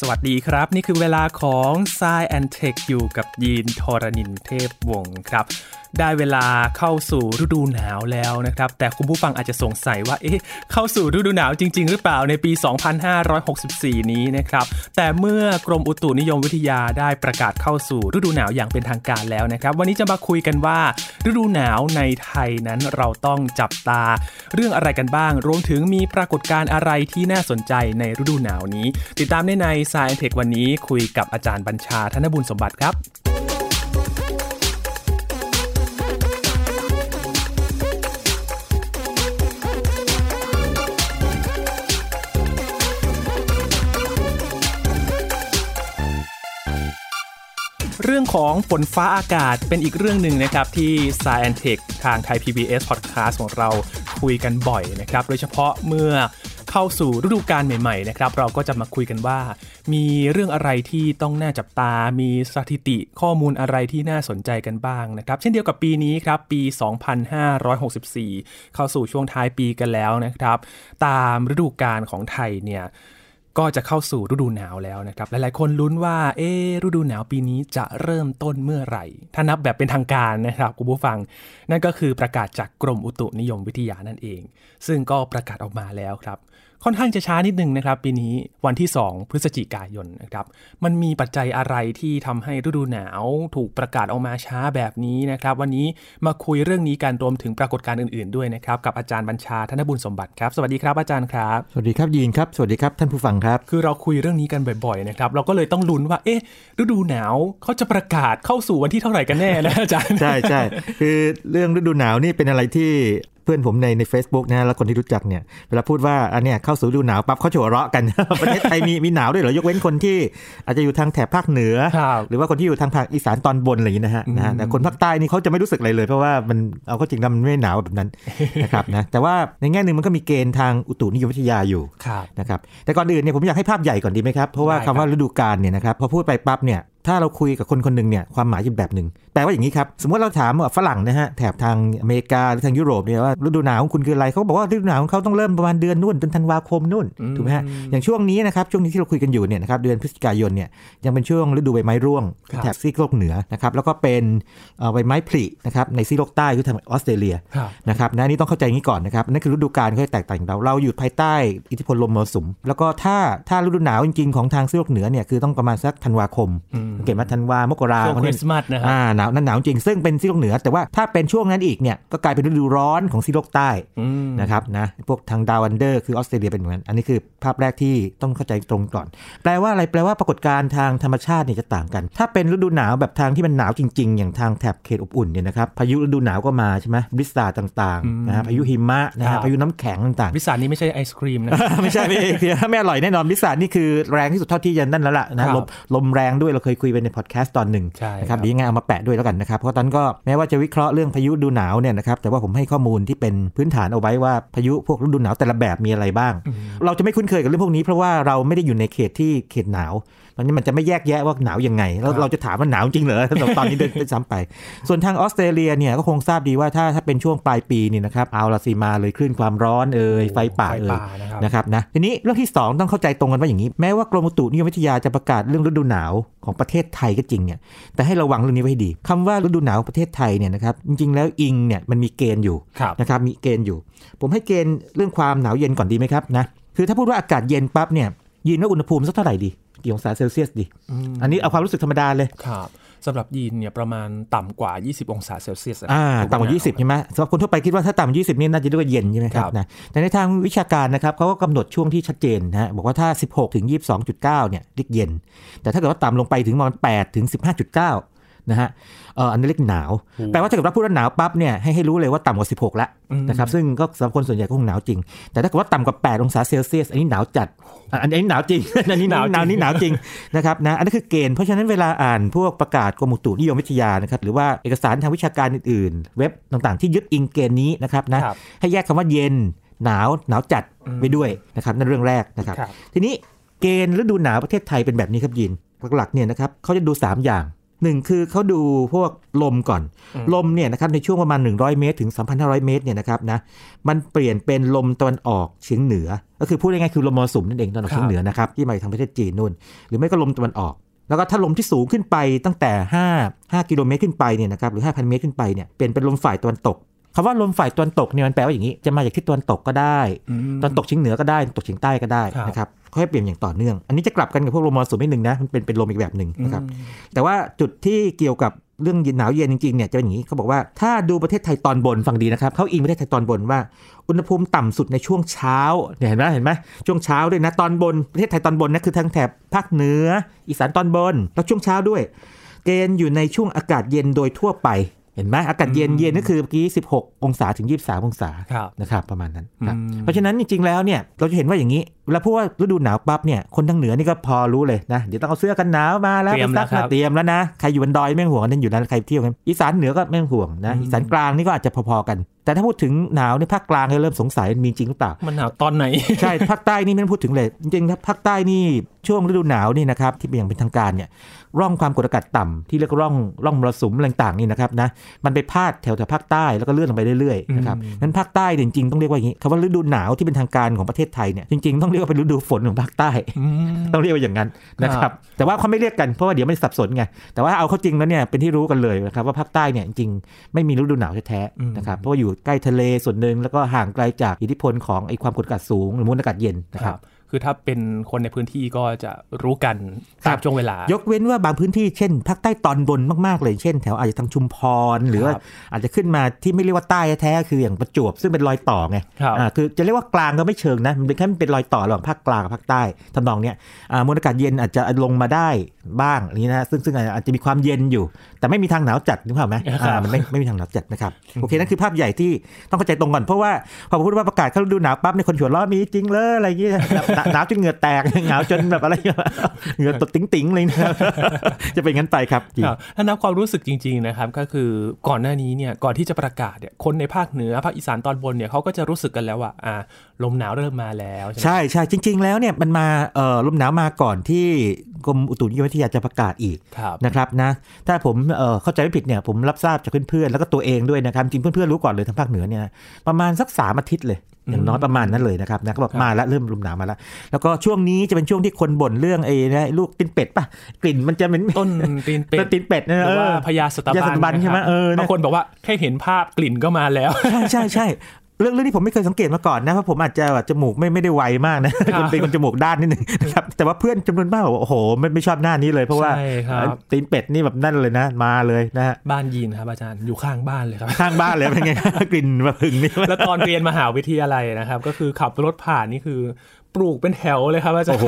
สวัสดีครับ นี่คือเวลาของ s ซแอนเทคอยู่กับยีนทรณินเทพวงศ์ครับ ได้เวลาเข้าสู่ฤดูหนาวแล้วนะครับ แต่คุณผู้ฟังอาจจะสงสัยว่า เอ๊ะ เข้าสู่ฤดูหนาวจริง ๆ หรือเปล่าในปี 2564 นี้นะครับ แต่เมื่อกรมอุตุนิยมวิทยาได้ประกาศเข้าสู่ฤดูหนาวอย่างเป็นทางการแล้วนะครับ วันนี้จะมาคุยกันว่า ฤดูหนาวในไทยนั้นเราต้องจับตา เรื่องอะไรกันบ้าง รวมถึงมีปรากฏการณ์อะไรที่น่าสนใจในฤดูหนาวนี้ ติดตามได้ใน Science Tech วันนี้คุยกับอาจารย์บัญชาธนบุญสมบัติครับ เรื่องของฝนฟ้าอากาศเป็นอีกเรื่องหนึ่งนะครับที่ Science Tech ทางไทย PBS Podcast ของเราคุยกันบ่อยนะครับ โดยเฉพาะเมื่อเข้าสู่ฤดูกาลใหม่ๆนะครับ เราก็จะมาคุยกันว่า มีเรื่องอะไรที่ต้องน่าจับตา มีสถิติข้อมูลอะไรที่น่าสนใจกันบ้างนะครับ เช่นเดียวกับปีนี้ครับ ปี 2564 เข้าสู่ช่วงท้ายปีกันแล้วนะครับ ตามฤดูกาลของไทยเนี่ย ก็จะเข้าสู่ฤดูหนาวแล้วนะครับ หลายๆ คนลุ้นว่า เอ๊ฤดูหนาวปีนี้จะเริ่มต้นเมื่อไหร่ ถ้านับแบบเป็นทางการนะครับคุณผู้ฟัง นั่นก็คือประกาศจากกรมอุตุนิยมวิทยานั่นเอง ซึ่งก็ประกาศออกมาแล้วครับ ค่อนข้างจะช้านิดนึงนะครับ ปีนี้วันที่ 2 พฤศจิกายนนะครับ มันมีปัจจัยอะไรที่ทำให้ฤดูหนาวถูกประกาศออกมาช้าแบบนี้นะครับ วันนี้มาคุยเรื่องนี้กันรวมถึงปรากฏการณ์อื่นๆด้วยนะครับ กับอาจารย์บัญชาธนบุญสมบัติครับ สวัสดีครับอาจารย์ครับ สวัสดีครับยีนครับ สวัสดีครับท่านผู้ฟังครับ คือเราคุยเรื่องนี้กันบ่อยๆนะครับ เราก็เลยต้องลุ้นว่า เอ๊ะ ฤดูหนาวเขาจะประกาศเข้าสู่วันที่เท่าไหร่กันแน่นะอาจารย์ ใช่ใช่คือเรื่องฤดูหนาวนี่เป็นอะไรที่ เพื่อนผมในใน Facebook นะฮะแล้วคนที่รู้จักเนี่ยเวลาพูดว่าอันเนี้ยเข้าสู่ฤดูหนาวปั๊บเขาจะหัวเราะกัน ประเทศไทยมีมีหนาวด้วยเหรอยกเว้นคนที่อาจจะอยู่ทางแถบภาคเหนือครับหรือว่าคนที่อยู่ทางภาคอีสานตอนบนอะไรอย่างนี้นะฮะนะฮะแต่คนภาคใต้นี่เขาจะไม่รู้สึกอะไรเลย เพราะว่ามันเอาเข้าจริงแล้วมันไม่หนาวแบบนั้นนะครับนะแต่ว่าในแง่หนึ่งมันก็มีเกณฑ์ทางอุตุนิยมวิทยาอยู่ครับนะครับแต่ก่อนอื่นเนี่ยผมอยากให้ภาพใหญ่ก่อนดีไหมครับเพราะว่าได้คคำรับว่าฤดูกาลเนี่ยนะครับพอพูดไปปั๊บเนี่ย ถ้าเราคุยกับคนคนหนึ่งเนี่ยความหมายเป็นแบบหนึ่งแปลว่าอย่างนี้ครับ สมมติเราถามว่าฝรั่งนะฮะแถบทางอเมริกาหรือทางยุโรปเนี่ยว่าฤดูหนาวของคุณคืออะไรเขาบอกว่าฤดูหนาวของเขาต้องเริ่มประมาณเดือนนู่นเดือนธันวาคมนู่นอืมถูกไหมฮะอย่างช่วงนี้นะครับช่วงนี้ที่เราคุยกันอยู่เนี่ยนะครับเดือนพฤศจิกายนเนี่ยยังเป็นช่วงฤดูใบไม้ร่วงครับแถบซีกโลกเหนือนะครับแล้วก็เป็นเอ่อใบไม้ผลินะครับในซีกโลกใต้คือทางออสเตรเลียครับนะครับนะอันนี่ต้องเข้าใจอย่างนี้ก่อนนะครับนั่นคือฤดูกาลเขาจะแตกต่างจากเราเราอยู่ภายใต้อิทธิพลลมมรสุมแล้วก็ถ้าถ้าฤดูหนาวจริงๆของทางซีกโลกเหนือเนี่ยคือต้องประมาณสักธันวาคมอืมเก็บมาธันวามกราช่วงเพราะเนี่ยคริสต์มาสนะครับอ่าหนาวนั่นหนาวจริงซึ่งเป็นซีกโลกเหนือ แต่ว่าถ้าเป็นช่วงนั้นอีกเนี่ยก็กลายเป็นฤดูร้อนของซีกโลกใต้อืมนะครับนะพวกทาง Down Under คือออสเตรเลียเป็นเหมือนกันอันนี้คือภาพแรกที่ต้องเข้าใจตรงก่อน แปลว่าอะไรแปลว่าปรากฏการณ์ทางธรรมชาติเนี่ยจะต่างกัน ถ้าเป็นฤดูหนาวแบบทางที่มันหนาวจริง ๆ อย่างทางแถบเขตอบอุ่นเนี่ยนะครับพายุฤดูหนาวก็มาใช่ไหม blizzard ต่างอืมๆนะฮะพายุหิมะนะครัฮะบพายุน้ำแข็งต่างๆวิสานี้ไม่ใช่ไอศครีมนะไม่ใช่ไม่ใช่คือถ้าไม่อร่อยแน่นอน blizzard นี่คือแรงที่สุดเท่าที่จะนั่นแล้วล่ะครับนะลมลมแรงด้วยเราเคยคุยไปในพอดแคสต์ตอนหนึ่งใช่นะครับครับเดี๋ยวยังไงเอามาแปะด้วยแล้วกันนะครับ เพราะตอนนั้นก็แม้ว่าจะวิเคราะห์เรื่องพายุฤดูหนาวเนี่ยนะครับแต่ว่าผมให้ข้อมูลที่เป็นพื้นฐานเอาไว้ว่าพายุพวกฤดูหนาวแต่ละแบบมีอะไรบ้างอืมเราจะไม่คุ้นเคยกับเรื่องพวกนี้เพราะว่าเราไม่ได้อยู่ในเขตที่เขตหนาว มันมันจะไม่แยกแยะว่าหนาวยังไงแล้วครับเราจะถามว่าหนาวจริงเหรอตอนนี้เดินไปซ้ำไป ส่วนทางออสเตรเลียเนี่ยก็คงทราบดีว่าถ้าถ้าเป็นช่วงปลายปีนี่นะครับเอาละสิมาเลยคลื่นความร้อนเอ่ยไฟป่าเอ่ยไฟป่านะครับนะครับนะทีนี้เรื่องที่ 2 ต้องเข้าใจตรงกันว่าอย่างนี้ แม้ว่ากรมอุตุนิยมวิทยาจะประกาศเรื่องฤดูหนาวของประเทศไทยก็จริงเนี่ยแต่ให้ระวังเรื่องนี้ไว้ให้ดีคำว่าฤดูหนาวของประเทศไทยเนี่ยนะครับจริงๆ แล้วอิงเนี่ยมันมีเกณฑ์อยู่ครับนะครับมีเกณฑ์อยู่ ผมให้เกณฑ์เรื่องความหนาวเย็นก่อนดีไหมครับนะคือถ้าพูดว่าอากาศเย็นปั๊บเนี่ยยินว่าอุณหภูมิสักเท่าไหร่ดี กี่องศาเซลเซียสดีมอันนี้เอาความรู้สึกธรรมดาเลยครับสำหรับยีนเนี่ยประมาณต่ำกว่า 20 องศาเซลเซียสนะอ่าถูไหต่ำกว่า 20 ใช่ไหมสำหรับคนทั่วไปคิดว่าถ้าต่ำกว่า20 นี่น่าจะเรียกว่าเย็นใช่ไหมครัครับบนะแต่ในทางวิชาการนะครับเขาก็กำหนดช่วงที่ชัดเจนนะฮะบอกว่าถ้า 16 ถึง 22.9 เนี่ยเรียกเย็น แต่ถ้าเกิดว่าต่ำลงไปถึงประมาณ8ถึง 15.9 นะฮะเอออันนี้เรียกหนาว แปลว่าถ้าเกิดว่าพูดว่าหนาวปั๊บเนี่ยให้ให้รู้เลยว่าต่ำกว่า 16 แล้วอืมนะครับ ซึ่งก็สำหรับคนส่วนใหญ่ก็คงหนาวจริง แต่ถ้าเกิดว่าต่ำกว่า 8 องศาเซลเซียส อันนี้หนาวจัดอะอันนี้หนาวจริง อันนี้หนาวหนาวนี่หนาวจริงนะครับนะ อันนี้คือเกณฑ์ เพราะฉะนั้นเวลาอ่านพวกประกาศกรมอุตุนิยมวิทยานะครับ หรือว่าเอกสารทางวิชาการอื่นๆ เว็บต่างๆ ที่ยึดอิงเกณฑ์นี้นะครับนะครับให้แยกคำว่าเย็น หนาว หนาวจัดอืมไปด้วยนะครับนั่นเรื่องแรกนะครับครับ ทีนี้เกณฑ์ฤดูหนาวประเทศไทยเป็นแบบนี้ครับยินหลักๆเนี่ยนะครับเขาจะดู 3 อย่าง หนึ่งคือเขาดูพวกลมก่อนอืมลมเนี่ยนะครับในช่วงประมาณ 100 เมตร ถึง 3,500 เมตรเนี่ยนะครับนะมันเปลี่ยนเป็นลมตะวันออกเฉียงเหนือ ก็คือพูดง่ายๆคือลมมรสุมนั่นเองตะวันออกเฉียงเหนือนะครับที่มาจากทางประเทศจีนนู่น หรือไม่ก็ลมตะวันออก แล้วก็ถ้าลมที่สูงขึ้นไปตั้งแต่ 5 5 กิโลเมตรขึ้นไปเนี่ยนะครับหรือ 5,000 เมตรขึ้นไปเนี่ยเปลี่ยนเป็นลมฝ่ายตะวันตก คำว่าลมฝ่ายตะวันตกเนี่ยมันแปลว่าอย่างนี้ จะมาจากทิศตะวันตกก็ได้อืมตอนตกเฉียงเหนือก็ได้ตกเฉียงใต้ก็ได้ครับนะครับค่อยๆเปลี่ยนอย่างต่อเนื่อง อันนี้จะกลับกันกับพวกลมมรสุมนิดนึงนะมันเป็นเป็นลมอีกแบบหนึ่งนะครับอืมแต่ว่าจุดที่เกี่ยวกับเรื่องหนาวเย็นจริงๆเนี่ยจะเป็นอย่างนี้เขาบอกว่าถ้าดูประเทศไทยตอนบนฟังดีนะครับเขาอิงประเทศไทยตอนบนว่า อุณหภูมิต่ำสุดในช่วงเช้าเนี่ยเห็นไหมเห็นไหมช่วงเช้าด้วยนะตอนบนประเทศไทยตอนบนนะคือทางแถบภาคเหนือ อีสานตอนบน แล้วช่วงเช้าด้วย เกณฑ์อยู่ในช่วงอากาศเย็นโดยทั่วไป เห็นไหมอากาศเย็นอืมเย็นก็คือเมื่อกี้16 องศาถึง 23 องศาครับนะครับประมาณนั้นครับอืมเพราะฉะนั้นจริงๆแล้วเนี่ยเราจะเห็นว่าอย่างนี้เวลาพูดว่าฤดูหนาวปั๊บเนี่ยคนทางเหนือนี่ก็พอรู้เลยนะเดี๋ยวต้องเอาเสื้อกันหนาวมาแล้วเตรียมไปซักแล้วครัมาบเตรียมแล้วนะใครอยู่บนดอยไม่ต้องห่วงอันนั้นอยู่นั้นใครเที่ยวกันอีสานเหนือก็ไม่ต้องห่วงนะอืมอีสานกลางนี่ก็อาจจะพอๆกัน แต่ถ้าพูดถึงหนาวในภาคกลางเนี่ยเริ่มสงสัยมีจริงหรือเปล่า มันหนาวตอนไหน ใช่ภาคใต้นี่ไม่ต้องพูดถึงเลย จริงๆครับภาคใต้นี่ช่วงฤดูหนาวนี่นะครับที่เป็นอย่างเป็นทางการเนี่ยร่องความกดอากาศต่ำที่เรียกว่าร่องร่องมรสุมอะไรต่างๆนี่นะครับนะมันไปพาดแถวแถวภาคใต้แล้วก็เลื่อนลงไปเรื่อยๆนะครับอืมนั้นภาคใต้เนี่ยจริงๆต้องเรียกว่าอย่างนี้คำว่าฤดูหนาวที่เป็นทางการของประเทศไทยเนี่ยจริงๆต้องเรียกว่าเป็นฤดูฝนของภาคใต้อืมต้องเรียกว่าอย่างนั้นนะคครัรับบแต่ว่าเขาไม่เรียกกันเพราะว่าเดี๋ยวมันสับสนไงแต่ว่าเอาเข้าจริงแล้วเนี่ยเป็นที่รู้กันเลยนะครับว่าภาคใต้เนี่ยจริงๆไม่มีฤดูหนาวแท้อืมๆนะครับเพราะว่าอยู่ใกล้ทะเลส่วนหนึ่งแล้วก็ห่างไกลจากอิทธิพลของไอ้ความกดอากาศสูงหรือมวลอากาศเย็นนะครัรับบ คือถ้าเป็นคนในพื้นที่ก็จะรู้กันครัตามบช่วงเวลายยกเว้นว่าบางพื้นที่เช่นภาคใต้ตอนบนมากๆเลยเช่น แถวอาจจะทางชุมพร หรือว่าครับอาจจะขึ้นมาที่ไม่เรียกว่าใต้แท้ๆคืออย่างประจวบซึ่งเป็นรอยต่อไงครับอ่าคือจะเรียกว่ากลางก็ไม่เชิงนะมันเป็นแค่เป็นรอยต่อระหว่างภาคกลางกับภาคใต้ทำนองเนี้ยอ่ามวลอากาศเย็นอาจจะลงมาได้บ้างอย่างนี้นะซึ่งซึ่งอาจจะมีความเย็นอยู่ แต่ไม่มีทางหนาวจัดนึกภาพไหมครับอ่ามันไม่ไม่มีทางหนาวจัดนะครับโอเคนั่นคือภาพใหญ่ที่ต้องเข้าใจตรงก่อนเพราะว่าพอพูดว่าประกาศเข้าฤดูหนาวปั๊บในยคนหัวเราะมีจริงเลยอะไรอย่างเงี้ยแบบหนาวหนาวจนเหงื่อแตกหนาวจนแบบอะไรอย่างเงี้ยเหงื่อตดติ๋งๆเลยนะจะเป็นงั้นไปครับจริงครับถ้านับความรู้สึกจริงๆนะครับก็คือก่อนหน้านี้เนี่ยก่อนที่จะประกาศเนี่ยคนในภาคเหนือภาคอีสานตอนบนเนี่ยเขาก็จะรู้สึกกันแล้วว่าอ่าลมหนาวเริ่มมาแล้วใช่ไหมใช่ใช่จริง ๆ แล้วเนี่ยมันมาเอ่อลมหนาวมาก่อนที่กรมอุตุนิยมวิทยาจะประกาศอีกครับนะครับนะถ้าผมเอ่อเข้าใจไม่ผิดเนี่ยผมรับทราบจากเพื่อนๆแล้วก็ตัวเองด้วยนะครับจริงเพื่อนๆรู้ก่อนเลยทางภาคเหนือเนี่ยประมาณสักสามอาทิตย์เลย อย่างน้อยประมาณนั้นเลยนะครับนะก็บอกครับมาแล้วเริ่มลมหนาวมาแล้ว แล้วก็ช่วงนี้จะเป็นช่วงที่คนบ่นเรื่องไอ้นะลูกตีนเป็ดป่ะกลิ่นมันจะเหม็นต้นตีนเป็ดตีนเป็ดนะหรือว่าเออพญาสตพญาสัตบันะครับใช่ไหมเออนะบางคนบอกว่าแค่เห็นภาพกลิ่นก็มาแล้ว ใช่ใช่ใช่ เรื่องเรื่องนี้ผมไม่เคยสังเกตมาก่อนนะเพราะผมอาจจะแบบจมูกไม่ไม่ได้ไวมากนะครับเป็นคนจมูกด้านนิดนึงนะครับแต่ว่าเพื่อนจำนวนมากบอกว่าโอ้โหไม่ไม่ชอบหน้านี้เลย เพราะว่าใช่ครับตีนเป็ดนี่แบบนั่นเลยนะ มาเลยนะฮะบ้านยีนครับอาจารย์อยู่ข้างบ้านเลยครับข้างบ้านเลยเป็นไงกลิ่นแบบหึงนี่แล้วตอนเรียนมหาวิทยาลัยนะครับ ก็คือขับรถผ่านนี่คือ ปลูกเป็นแถวเลยครับอาจารโอ้ย์โห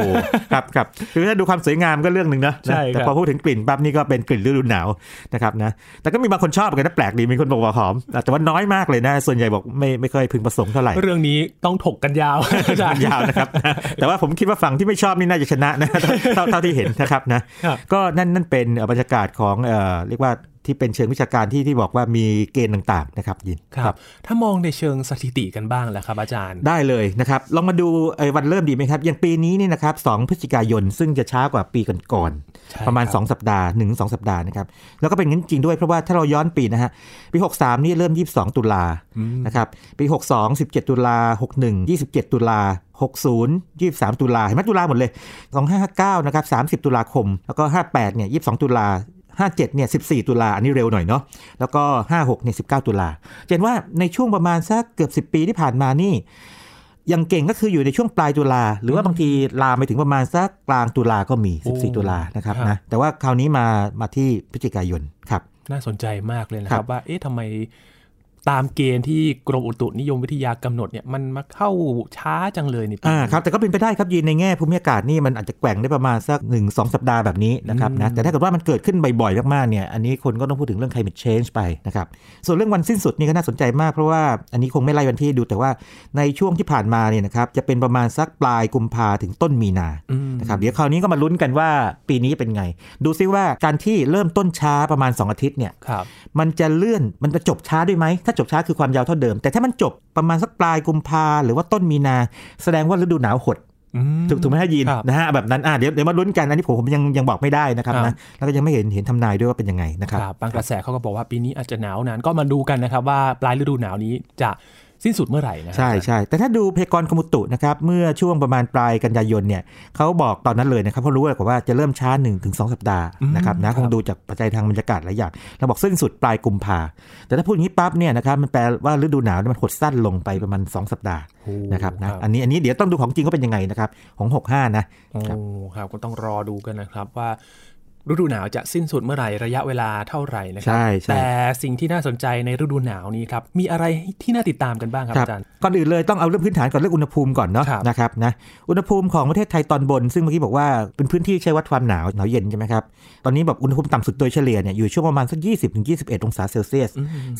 ครับครับคือถ้าดูความสวยงามก็เรื่องหนึ่งนะใช่ครับแต่พอพูดถึงกลิ่นปั๊บนี่ก็เป็นกลิ่นฤดูหนาวนะครับนะแต่ก็มีบางคนชอบเหมือนกันนะแปลกดีมีคนบอกว่าหอม แต่ว่าน้อยมากเลยนะ ส่วนใหญ่บอกไม่ไม่ค่อยพึงประสงค์เท่าไหร่ เรื่องนี้ต้องถกกันยาวอาจารมันย์ยาวนะครับนะแต่ว่าผมคิดว่าฝั่งที่ไม่ชอบนี่น่าจะชนะนะเท่าเท่าที่เห็นนะครับนะครับก็นั่นนั่นเป็นเอ่อบรรยากาศของเอ่อเรียกว่า ที่เป็นเชิงวิชาการที่ที่บอกว่ามีเกณฑ์ต่างๆนะครับยินครับ ถ้ามองในเชิงสถิติกันบ้างแหละครับอาจารย์ได้เลยนะครับลองมาดูเอ่อวันเริ่มดีไหมครับ อย่างปีนี้เนี่ยนะครับ2พฤศจิกายน ซึ่งจะช้ากว่าปีก่อนใช่ๆประมาณครับ2สัปดาห์1 2สัปดาห์นะครับแล้วก็เป็นงั้นจริงด้วยเพราะว่าถ้าเราย้อนปีนะฮะปี63นี่เริ่ม 22 ตุลาอืมนะครับปี 62 17 ตุลา61 27 ตุลา60 23 ตุลาเห็นไหมตุลาหมดเลย 2559 นะครับ 30 ตุลาคม แล้วก็ 58 เนี่ย 22 ตุลา 57เนี่ย14 ตุลาอันนี้เร็วหน่อยเนาะแล้วก็ 56เนี่ย19 ตุลาจะเห็นว่าในช่วงประมาณสักเกือบ 10 ปีที่ผ่านมานี่ยังเก่งก็คืออยู่ในช่วงปลายตุลา หรือว่าบางทีลามไปถึงประมาณสักกลางตุลาก็มีโอ้14 ตุลานะครับครับนะแต่ว่าคราวนี้มามาที่พฤศจิกายนครับ น่าสนใจมากเลยนะคครัรับบว่าเอ๊ะทำไม ตามเกณฑ์ที่กรมอุตุนิยมวิทยากำหนดเนี่ยมันมาเข้าช้าจังเลยนี่ปีอ่านี้ครับแต่ก็เป็นไปได้ครับยีนในแง่ภูมิอากาศนี่มันอาจจะแกว่งได้ประมาณสัก1 2สัปดาห์แบบนี้นะครับนะอืมแต่ถ้าเกิดว่ามันเกิดขึ้นบ่อยๆมากๆเนี่ยอันนี้คนก็ต้องพูดถึงเรื่อง climate change ไปนะครับส่วนเรื่องวันสิ้นสุดนี่ก็น่าสนใจมากเพราะว่าอันนี้คงไม่ไล่วันที่ดูแต่ว่าในช่วงที่ผ่านมาเนี่ยนะครับจะเป็นประมาณสักปลายกุมภาถึงต้นมีนาอืมนะครับเดี๋ยวคราวนี้ก็มาลุ้นกันว่าปีนี้เป็นไง ดูซิว่าการที่เริ่มต้นช้าประมาณ 2 อาทิตย์เนี่ยครับมันจะเลื่อนมันจะจบช้าด้วยไหมถ้าจบช้าคือความยาวเท่าเดิม แต่ถ้ามันจบประมาณสักปลายกุมภาหรือว่าต้นมีนา แสดงว่าฤดูหนาวหดอืมถูกถูกไหมฮะยีนครับนะฮะแบบนั้นอะเดี๋ยวเดี๋ยวมาลุ้นกันอันนี้ผมผมยังยังบอกไม่ได้นะครับครับนะแล้วก็ยังไม่เห็นเห็นทำนายด้วยว่าเป็นยังไงนะครับครับบางกระแสเขาก็บอกว่าปีนี้อาจจะหนาวนานก็มาดูกันนะครับว่าปลายฤดูหนาวนี้จะ สิ้นสุดเมื่อไหร่นะครัใช่ใช่แต่ถ้าดูพยากรณ์กรมอุตุนะครับเมื่อช่วงประมาณปลายกันยายนเนี่ยเขาบอกตอนนั้นเลยนะครับเพราะรู้เลยว่าจะเริ่มช้า1นถึงสสัปดาห์นะครับนะคงดูจากปัจจัยทางบรรยากาศหลายอย่างเราบอกสิ้นสุดปลายกุมภาแต่ถ้าพูดอย่างนี้ปั๊บเนี่ยนะครับมันแปลว่าฤดูหนาวเนี่ยมันหดสั้นลงไปประมาณ 2 สัปดาห์โอ้นะครับนะอันนี้อันนี้เดี๋ยวต้องดูของจริงว่าเป็นยังไงนะครับของ 65 นะโอ้ครับครับก็ต้องรอดูกันนะครับว่า ฤดูหนาวจะสิ้นสุดเมื่อไหร่ระยะเวลาเท่าไหร่นะครัใช่ใช่แต่สิ่งที่น่าสนใจในฤดูหนาวนี้ครับ มีอะไรที่น่าติดตามกันบ้างครับครับอาจารย์ ก่อนอื่นเลยต้องเอาเรื่องพื้นฐานก่อนเรื่องอุณหภูมิก่อนเนาะครับนะครับนะ อุณหภูมิของประเทศไทยตอนบน ซึ่งเมื่อกี้บอกว่าเป็นพื้นที่ใช้วัดความหนาวหนาวเย็นใช่ไหมครับ ตอนนี้แบบอุณหภูมิต่ำสุดโดยเฉลี่ยเนี่ยอยู่ช่วงประมาณสัก 20-21 องศาเซลเซียส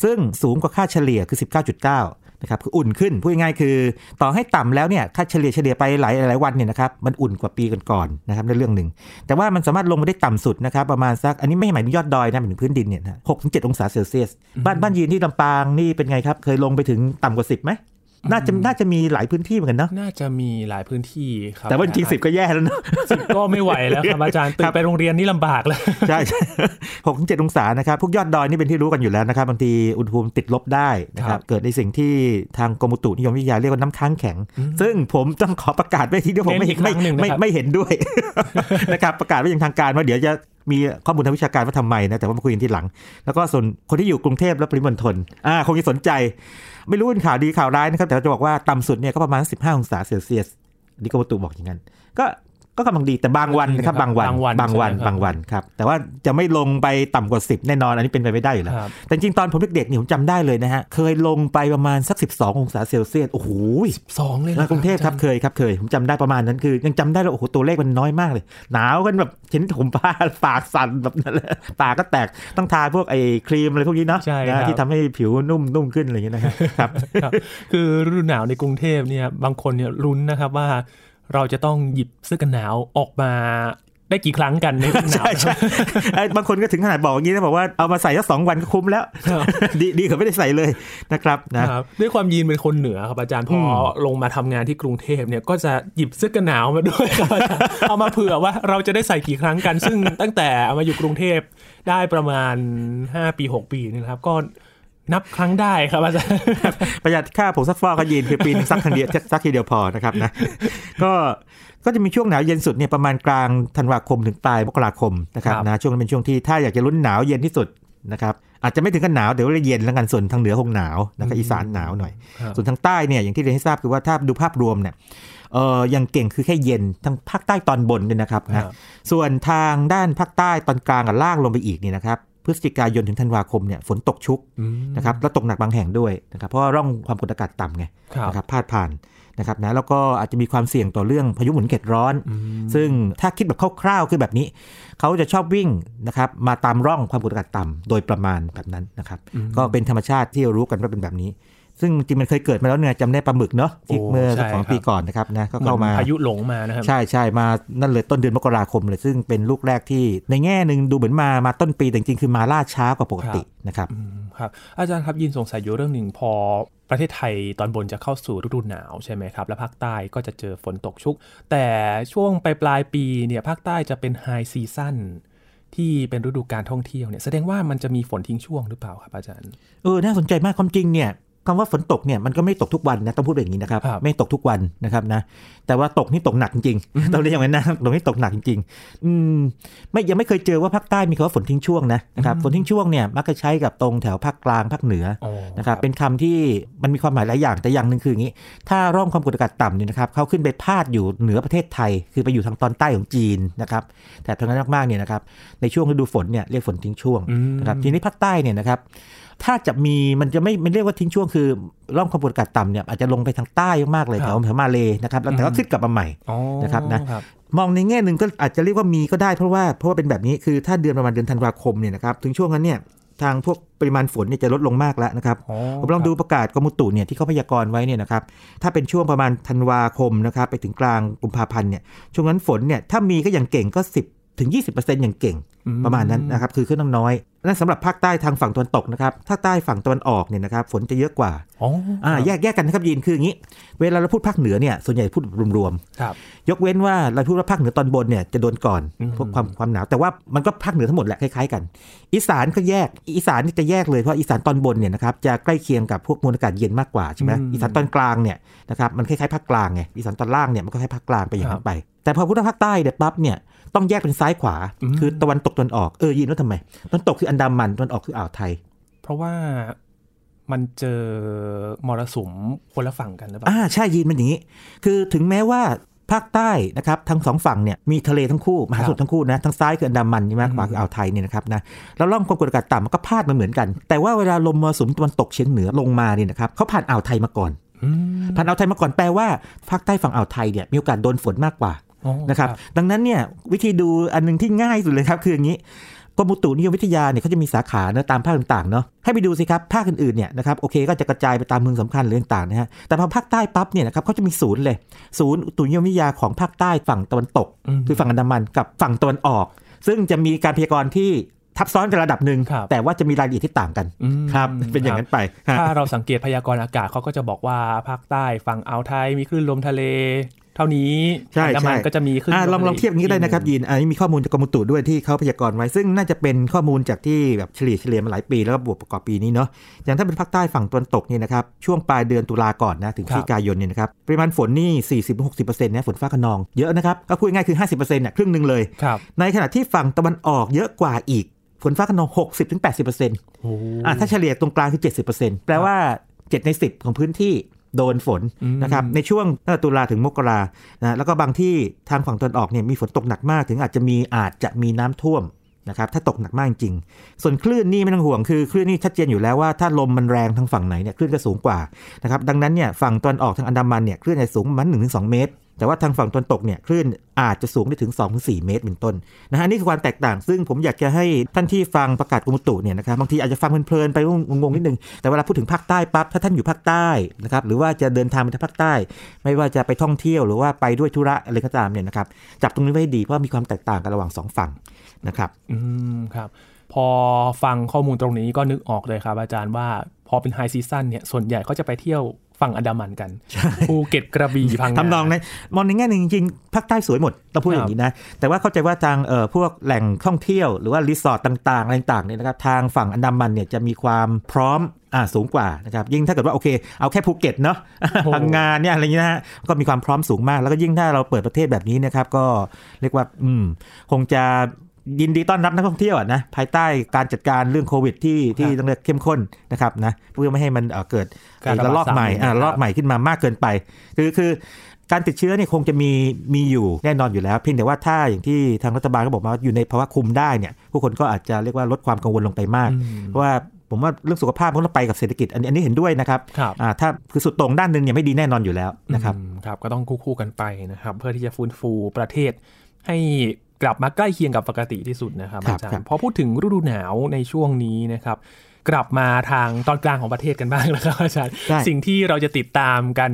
ซึ่งสูงกว่าค่าเฉลี่ยคือ 19.9นะครับคืออุ่นขึ้นพูดง่ายๆคือ ต่อให้ต่ำแล้วเนี่ยค่าเฉลี่ยเฉลี่ยไปหลายหลายวันเนี่ยนะครับมันอุ่นกว่าปีก่อนๆนะครับในเรื่องหนึ่งแต่ว่ามันสามารถลงมาได้ต่ำสุดนะครับประมาณสักอันนี้ไม่หมายถึงยอดดอยนะหมายถึงพื้นดินเนี่ยนะหกถึงเจ็ดองศาเซลเซียสบ้านบ้านยีนที่ลำปางนี่เป็นไงครับเคยลงไปถึงต่ำกว่า10ไหม น่าจะน่าจะมีหลายพื้นที่เหมือนกันเนาะน่าจะมีหลายพื้นที่ครับแต่ว่าจริงๆสิบก็แย่แล้วเนาะสิบก็ไม่ไหวแล้วครับอาจารย์ตื่นไปโรงเรียนนี่ลำบากแล้วใช่ใช่หกถึงเจ็ดองศานะครับพวกยอดดอยนี่เป็นที่รู้กันอยู่แล้วนะครับบางทีอุณหภูมิติดลบได้นะคครัรับบเกิดในสิ่งที่ทางกรมอุตุนิยมวิทยาเรียกว่าน้ำค้างแข็ง ซึ่งผมต้องขอประกาศไว้ทีเดียวผมไม่เน้นอีกครั้ไม่งหนึ่งนะครับไม่ไม่เห็นด้วยนะครับประกาศไว้อย่างทางการว่าเดี๋ยวจะมีข้อมูลทางวิชาการว่าทำไมนะแต่ว่ามาคุยกันทีหลัง แล้วก็ส่วนคนที่อยู่กรุงเทพและปริมณฑลอ่าคงจะสนใจ ไม่รู้เป็นข่าวดีข่าวร้ายนะครับ แต่จะบอกว่าต่ำสุดเนี่ยก็ประมาณ 15 องศาเซลเซียสนี่กรมตุบอกอย่างนั้น ก็ ก็กำลังดีแต่บางวันนะครับบางวันบางวันบางวันใช่ไหมครับบางวันครับ แต่ว่าจะไม่ลงไปต่ำกว่า 10 แน่นอน อันนี้เป็นไปไม่ได้อยู่แล้วครับแต่จริงๆตอนผมเด็กๆนี่ผมจำได้เลยนะฮะ เคยลงไปประมาณสัก 12 องศาเซลเซียสโอ้โหสองเลยในนะกรุงเทพครับอาจาเคยครับเคย ผมจำได้ประมาณนั้นคือ ยังจำได้เลยโอ้โหตัวเลขมันน้อยมากเลย หนาวกันแบบเห็นผมผ้าปากสั่นแบบนั้นเลยปากก็แตกต้องทาพวกไอ้ครีมอะไรพวกนี้เนาะใช่ครับนะที่ทำให้ผิวนุ่มนุ่มขึ้นอะไรอย่างเงี้ยนะครับครับครับ คือฤดูหนาวในกรุงเทพเนี่ยบางคนเนี่ยลุ้นนะครับว่า เราจะต้องหยิบเสื้อกันหนาวออกมาได้กี่ครั้งกันในฤดูหนาวใช่ใช่ไอ้บางคนก็ถึงขนาดบอกอย่างนี้นะบอกว่าเอามาใส่สักสองวันก็คุ้มแล้ว ดีดีกว่าไม่ได้ใส่เลยนะครับนะครับด้วยความยีนเป็นคนเหนือครับอาจารย์พออลงมาทำงานที่กรุงเทพเนี่ยก็จะหยิบเสื้อกันหนาวมาด้วยครับอาจารย์เอามาเผื่อว่าเราจะได้ใส่กี่ครั้งกัน ซึ่งตั้งแต่เอามาอยู่กรุงเทพได้ประมาณ 5 ปี 6 ปีนี่นะครับก็ นับครั้งได้ครับอาจารย์ประหยัดค่าผงซักฟอกก็ยีนคือปีนงซักครั้งเดียวซักทีเดียวพอนะครับนะก็ก็จะมีช่วงหนาวเย็นสุดเนี่ยประมาณกลางธันวาคมถึงปลายมกราคมนะครับครับนะช่วงนั้นเป็นช่วงที่ถ้าอยากจะลุ้นหนาวเย็นที่สุดนะครับอาจจะไม่ถึงกับหนาวเดี๋ยวเย็นแล้วกันส่วนทางเหนือคงหนาวนะครับอีสานหนาวหน่อยครับส่วนทางใต้เนี่ยอย่างที่เรียนให้ทราบคือว่าถ้าดูภาพรวมเนี่ยเออยังเก่งคือแค่เย็นทางภาคใต้ตอนบนเนี่ยนะครับครันะบส่วนทางด้านภาคใต้ตอนกลางกับล่างลงไปอีกเนี่ยนะครับ พฤศจิกายนถึงธันวาคมเนี่ยฝนตกชุกอืมนะครับแล้วตกหนักบางแห่งด้วยนะครับเพราะว่าร่องความกดอากาศต่ำไงครับนะครับพาดผ่านนะครับนะแล้วก็อาจจะมีความเสี่ยงต่อเรื่องพายุหมุนเขตร้อน ซึ่งถ้าคิดแบบคร่าวๆคือแบบนี้ เขาจะชอบวิ่งนะครับมาตามร่องความกดอากาศต่ำโดยประมาณแบบนั้นนะครับก็เป็นธรรมชาติที่เรารู้กันว่าเป็นแบบนี้ ซึ่งจริงมันเคยเกิดมาแล้วเนี่ยจำได้ปลาหมึกเนาะที่โอ้เมื่อสักใช่สองครับปีก่อนนะครับนะก็เหมือเข้านมาพายุหลงมานะครับใช่ใช่มานั่นเลยต้นเดือนมกราคมเลยซึ่งเป็นลูกแรกที่ในแง่หนึ่งดูเหมือนมามาต้นปีแต่จริงๆคือมาล่าช้ากว่าปกตินะครับอืมครับอาจารย์ครับยินสงสัยอยู่เรื่องหนึ่งพอประเทศไทยตอนบนจะเข้าสู่ฤดูหนาวใช่ไหมครับ แล้วภาคใต้ก็จะเจอฝนตกชุก แต่ช่วงปลายปลายๆปีเนี่ยภาคใต้จะเป็นไฮซีซั่นที่เป็นฤดูการท่องเที่ยวเนี่ยแสดงว่ามันจะมีฝนทิ้งช่วงหรือเปล่าครับอาจารย์เออน่าสนใจมากความจริงเนี่ย คำว่าฝนตกเนี่ยมันก็ไม่ตกทุกวันนะต้องพูดแบบนี้นะครับครับ ไม่ตกทุกวันนะครับนะ แต่ว่าตกนี่ตกหนักจริงๆต้องเรียกอย่างนั้นนะตกนี่ตกหนักจริงๆอืมไม่ยังไม่เคยเจอว่าภาคใต้มีคำว่าฝนทิ้งช่วงนะนะครับฝนทิ้งช่วงเนี่ยมักจะใช้กับตรงแถวภาคกลางภาคเหนืออ๋อนะครับเป็นคำที่มันมีความหมายหลายอย่างแต่อย่างหนึ่งคืออย่างนี้ ถ้าร่องความกดอากาศต่ำเนี่ยนะครับเขาขึ้นไปพาดอยู่เหนือประเทศไทย คือไปอยู่ทางตอนใต้ของจีนนะครับแต่ทางนั้นมากๆเนี่ยนะครับในช่วงฤดูฝนเนี่ยเรียกฝนทิ้งช่วงอืมนะครับทีนี้ภาคใต้เนี่ยนะครับ ถ้าจะมีมันจะไม่ไม่เรียกว่าทิ้งช่วงคือร่องความกดอากาศต่ำเนี่ยอาจจะลงไปทางใต้มากๆเลยครัแถบวแถวมาเลนะครับแล้วแต่ก็อืมขึ้นกลับมาใหม่อ๋อนะครับนะมองในแง่หนึ่งก็อาจจะเรียกว่ามีก็ได้เพราะว่าเพราะว่าเป็นแบบนี้คือถ้าเดือนประมาณเดือนธันวาคมเนี่ยนะครับถึงช่วงนั้นเนี่ยทางพวกปริมาณฝนเนี่ยจะลดลงมากแล้วนะครับอ๋อผมลองดูประกาศกรมอุตุเนี่ยที่เขาพยากรณ์ไว้เนี่ยนะครับถ้าเป็นช่วงประมาณธันวาคมนะครับไปถึงกลางกุมภาพันธ์เนี่ยช่วงนั้นฝนเนี่ยถ้ามีก็อย่างเก่งก็ 10 ถึง 20%อย่างเก่งอืมประมาณนั้นนะครับคือขึ้นน้อยนั่นสำหรับภาคใต้ทางฝั่งตะวันตกนะครับภาคใต้ฝั่งตะวันออกเนี่ยนะครับฝนจะเยอะกว่าอ๋ออ่าแยกแยกกันนะครับยินคืออย่างนี้ เวลาเราพูดภาคเหนือเนี่ยส่วนใหญ่พูดรวมครับๆยกเว้นว่าเราพูดว่าภาคเหนือตอนบนเนี่ยจะโดนก่อนอืมพวกความความหนาวแต่ว่ามันก็ภาคเหนือทั้งหมดแหละคล้ายๆกัน อีสานก็แยกอีสานนี่จะแยกเลยเพราะอีสานตอนบนเนี่ยนะครับจะใกล้เคียงกับพวกมวลอากาศเย็นมากกว่าใช่ไหมอีสานตอนกลางเนี่ยนะครับมันคล้ายๆภาคกลางไงอีสานตอนล่างเนี่ยมันก็คล้ายภาคกลางไปอย่างนั้นไป แต่พอพูดว่าภาคใต้เนี่ยปั๊บเนี่ย ต้องแยกเป็นซ้ายขวา คือตะวันตกตะวันออกเออยินว่าทำไมตะวันตกคืออันดามันตะวันออกคืออ่าวไทย เพราะว่ามันเจอมรสุมคนละฝั่งกันหรือเปล่าอ่าใช่ยีนมันอย่างนี้ คือถึงแม้ว่าภาคใต้นะครับทั้งสองฝั่งเนี่ยมีทะเลทั้งคู่มหาสมุทรทั้งคู่นะทั้งซ้ายคืออันดามันใช่ไหมขวาคืออ่าวไทยเนี่ยนะครับนะแล้วร่องความกดอากาศต่ำมันก็พาดมาเหมือนกัน แต่ว่าเวลาลมมรสุมตะวันตกเฉียงเหนือลงมาเนี่ยนะครับเขาผ่านอ่าวไทยมาก่อนอืมผ่านอ่าวไทยมาก่อนแปลว่าภาคใต้ฝั่งอ่าวไทยเนี่ยมีโอกาสโดนฝนมากกว่าอ๋อ นะครับ ดังนั้นเนี่ยวิธีดูอันหนึงที่ง่ายสุดเลยครับ คืออย่างนี้กรมอุตุนิยมวิทยาเนี่ยเขาจะมีสาขาเนอะตามภาคต่างๆเนาะให้ไปดูสิครับภาคอื่นๆเนี่ยนะครับโอเคก็จะกระจายไปตามเมืองสำคัญหรือต่างๆนะฮะแต่พอภาคใต้ปั๊บเนี่ยนะครับเขาจะมีศูนย์เลย ศูนย์อุตุนิยมวิทยาของภาคใต้ฝั่งตะวันตกมคือฝั่งอันดามันกับฝั่งตะวันออก ซึ่งจะมีการพยากรณ์ที่ทับซ้อนกันระดับหนึ่งครับแต่ว่าจะมีรายละเอียดที่ต่างกันอืมครับเป็นอย่างนั้นไปฮะถ้าเราสังเกตพยากรณ์อากาศเขาก็จะบอกว่าภาคใต้ฝั่งอ่าวไทยมีคลื่นลมทะเล เท่านี้ใช่อันดามันใช่ก็จะมีคลื่นอ่าลองลองเทียบอย่างนี้ได้นะครับยีนอันนี้มีข้อมูลจากกรมอุตุด้วยที่เขาพยากรณ์ไว้ ซึ่งน่าจะเป็นข้อมูลจากที่แบบเฉลี่ยเฉลี่ยมาหลายปีแล้วก็บวกประกอบปีนี้เนาะอย่างถ้าเป็นภาคใต้ฝั่งตะวันตกเนี่ยนะครับช่วงปลายเดือนตุลาก่อนนะถึงพฤศจิกายนเนี่ยนะครับปริมาณฝนนี่ 40-60%นะฝนฟ้าขนองเยอะนะครับก็พูดง่ายๆคือ 50%เนี่ยครึ่งหนึ่งเลยครับในขณะที่ฝั่งตะวันออกเยอะกว่าอีกฝนฟ้าขนอง60-80%โอ้อะถ้าเฉลี่ยตรงกลางคือ 70%แปลว่า 7 ใน 10 ของพื้นที่ โดนฝนอืมนะครับในช่วงตั้งแต่ตุลาถึงมกรานะแล้วก็บางที่ทางฝั่งตะวันออกเนี่ยมีฝนตกหนักมากถึงอาจจะมีอาจจะมีน้ำท่วมนะครับถ้าตกหนักมากจริง ส่วนคลื่นนี่ไม่ต้องห่วงคือคลื่นนี่ชัดเจนอยู่แล้วว่าถ้าลมมันแรงทางฝั่งไหนเนี่ยคลื่นจะสูงกว่านะครับดังนั้นเนี่ยฝั่งตะวันออกทางอันดามันเนี่ยคลื่นจะสูงประมาณ1-2 เมตร แต่ว่าทางฝั่งตะวันตกเนี่ยคลื่นอาจจะสูงได้ถึง 2-4 เมตรเป็นต้นนะฮะนี่คือความแตกต่าง ซึ่งผมอยากจะให้ท่านที่ฟังประกาศกรมอุตุเนี่ยนะครับบางทีอาจจะฟังเพลินๆไปงงๆนิดนึง แต่เวลาพูดถึงภาคใต้ปั๊บถ้าท่านอยู่ภาคใต้นะครับหรือว่าจะเดินทางไปทางภาคใต้ ไม่ว่าจะไปท่องเที่ยวหรือว่าไปด้วยธุระอะไรก็ตามเนี่ยนะครับจับตรงนี้ไว้ดีเพราะมีความแตกต่างกันระหว่างสองฝั่งนะครับอืมครับพอฟังข้อมูลตรงนี้ก็นึกออกเลยครับอาจารย์ว่าพอเป็นไฮซีซั่นเนี่ยส่วนใหญ่เขาจะไปเที่ยว ฝั่งอันดามันกันภูเก็ตกระบี่พังงาทำนองนั้นมองในแง่หนึ่งจริงๆภาคใต้สวยหมดต้องพูดอย่างนี้นะ แต่ว่าเข้าใจว่าทางเอ่อพวกแหล่งท่องเที่ยวหรือว่ารีสอร์ทต่างๆอะไรต่างๆเนี่ยนะครับทางฝั่งอันดามันเนี่ยจะมีความพร้อมอ่าสูงกว่านะครับยิ่งถ้าเกิดว่าโอเคเอาแค่ภูเก็ตเนาะพังงาเนี่ยอะไรอย่างเงี้ยนะฮะก็มีความพร้อมสูงมาก แล้วก็ยิ่งถ้าเราเปิดประเทศแบบนี้นะครับก็เรียกว่าอืมคงจะ ยินดีต้อนรับนักท่องเที่ยวอะนะภายใต้การจัดการเรื่องโควิดที่ที่ต้องเรียกเข้มข้นนะครับนะเพื่อไม่ให้มันเอ่อเกิดการระบาดระลอกใหม่อ่าซ้ำระลอกใหม่ขึ้นมามากเกินไปคือคือการติดเชื้อเนี่ยคงจะมีมีอยู่แน่นอนอยู่แล้วเพียงแต่ว่าถ้าอย่างที่ทางรัฐบาลก็บอกมาว่าอยู่ในภาวะคุมได้เนี่ยผู้คนก็อาจจะเรียกว่าลดความกังวลลงไปมากอืมเพราะว่าผมว่าเรื่องสุขภาพมันต้องไปกับเศรษฐกิจ อันนี้อันนี้เห็นด้วยนะครับครับอ่าถ้าคือสุดตรงด้านหนึ่งเนี่ยไม่ดีแน่นอนอยู่แล้วนะครับอืมครับก็ต้องคู่ๆกันไปนะครับ เพื่อที่จะฟื้นฟูประเทศให้ กลับมาใกล้เคียงกับปกติที่สุดนะครับครับอาจารครับย์พอพูดถึงฤดูหนาวในช่วงนี้นะครับกลับมาทางตอนกลางของประเทศกันบ้างแล้วครับอาจารย์ได้สิ่งที่เราจะติดตามกัน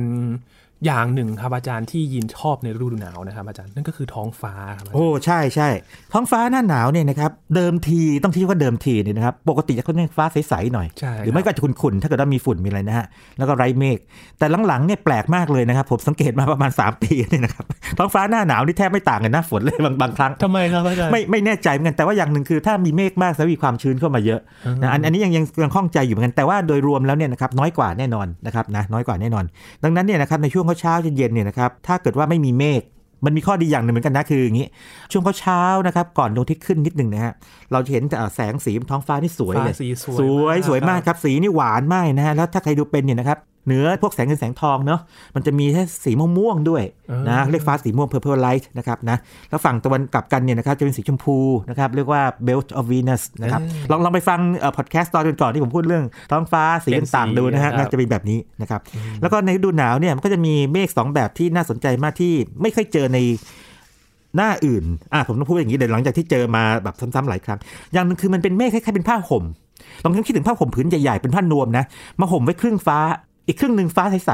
อย่างหนึ่งครับอาจารย์ที่ยินชอบในฤดูหนาวนะครับอาจารย์นั่นก็คือท้องฟ้าครับอาจารย์โอ้ใช่ใช่ท้องฟ้าหน้าหนาวเนี่ยนะครับเดิมทีต้องที่ว่าเดิมทีเนี่ยนะครับปกติจะค่อนข้างฟ้าใสๆหน่อยใช่หรือไม่ก็อาจจะขุ่นๆถ้าเกิดว่ามีฝุ่นมีอะไรนะฮะแล้วก็ไร้เมฆแต่หลังๆเนี่ยแปลกมากเลยนะครับผมสังเกตมาประมาณ 3 ปีเนี่ยนะครับท้องฟ้าหน้าหนาวนี่แทบไม่ต่างกันหน้าฝนเลยบางบางครั้งทำไมครับอาจารย์ไม่ไม่แน่ใจเหมือนกันแต่ว่าอย่างหนึ่งคือถ้ามีเมฆมากจะมีความชื้นเข้ามาเยอะนะอันอันนี้ยังยังยังข้องใจอยู่เหมือนกันแต่ว่าโดยรวมแล้วเนี่ยนะครับน้อยกว่าแน่นอนนะครับนะน้อยกว่าแน่นอน ดังนั้นเนี่ยนะครับในช่วงเช้าๆเย็นๆเนี่ยนะครับถ้าเกิดว่าไม่มีเมฆมันมีข้อดีอย่างหนึ่งเหมือนกันนะคืออย่างนี้ ช่วงเช้าๆนะครับก่อนดวงอาทิตย์ขึ้นนิดหนึ่งนะฮะเราจะเห็นแต่แสงสีบนท้องฟ้านี่สวยเลยฟ้าสีสวยสวยมากสวยมากครับครับสีนี่หวานมากนะฮะแล้วถ้าใครดูเป็นเนี่ยนะครับ เนื้อพวกแสงเงินแสงทองเนาะมันจะมีแค่สีม่วงๆด้วยเออนะเรียกฟ้าสีม่วง purple light นะครับนะแล้วฝั่งตะวันกลับกันเนี่ยนะครับจะเป็นสีชมพูนะครับเรียกว่า belt of Venus นะครับลองลองไปฟังพอดแคสต์ตอนก่อนๆที่ผมพูดเรื่องท้องฟ้าสีต่างๆดูนะฮะน่าจะเป็นแบบนี้นะครับแล้วก็ในฤดูหนาวเนี่ยมันก็จะมีเมฆสองแบบที่น่าสนใจมากที่ไม่ค่อยเจอในหน้าอื่น อะผมต้องพูดอย่างนี้เดี๋ยวหลังจากที่เจอมาแบบซ้ำๆหลายครั้ง อย่างหนึงคือมันเป็นเมฆคล้ายๆเป็นผ้าห่มลองคิดถึงผ้าห่มผืนใหญ่ๆ เป็นผ้านวมนะ มาห่มไว้ครึ่งฟ้า อีกครึ่งหนึ่งฟ้าใส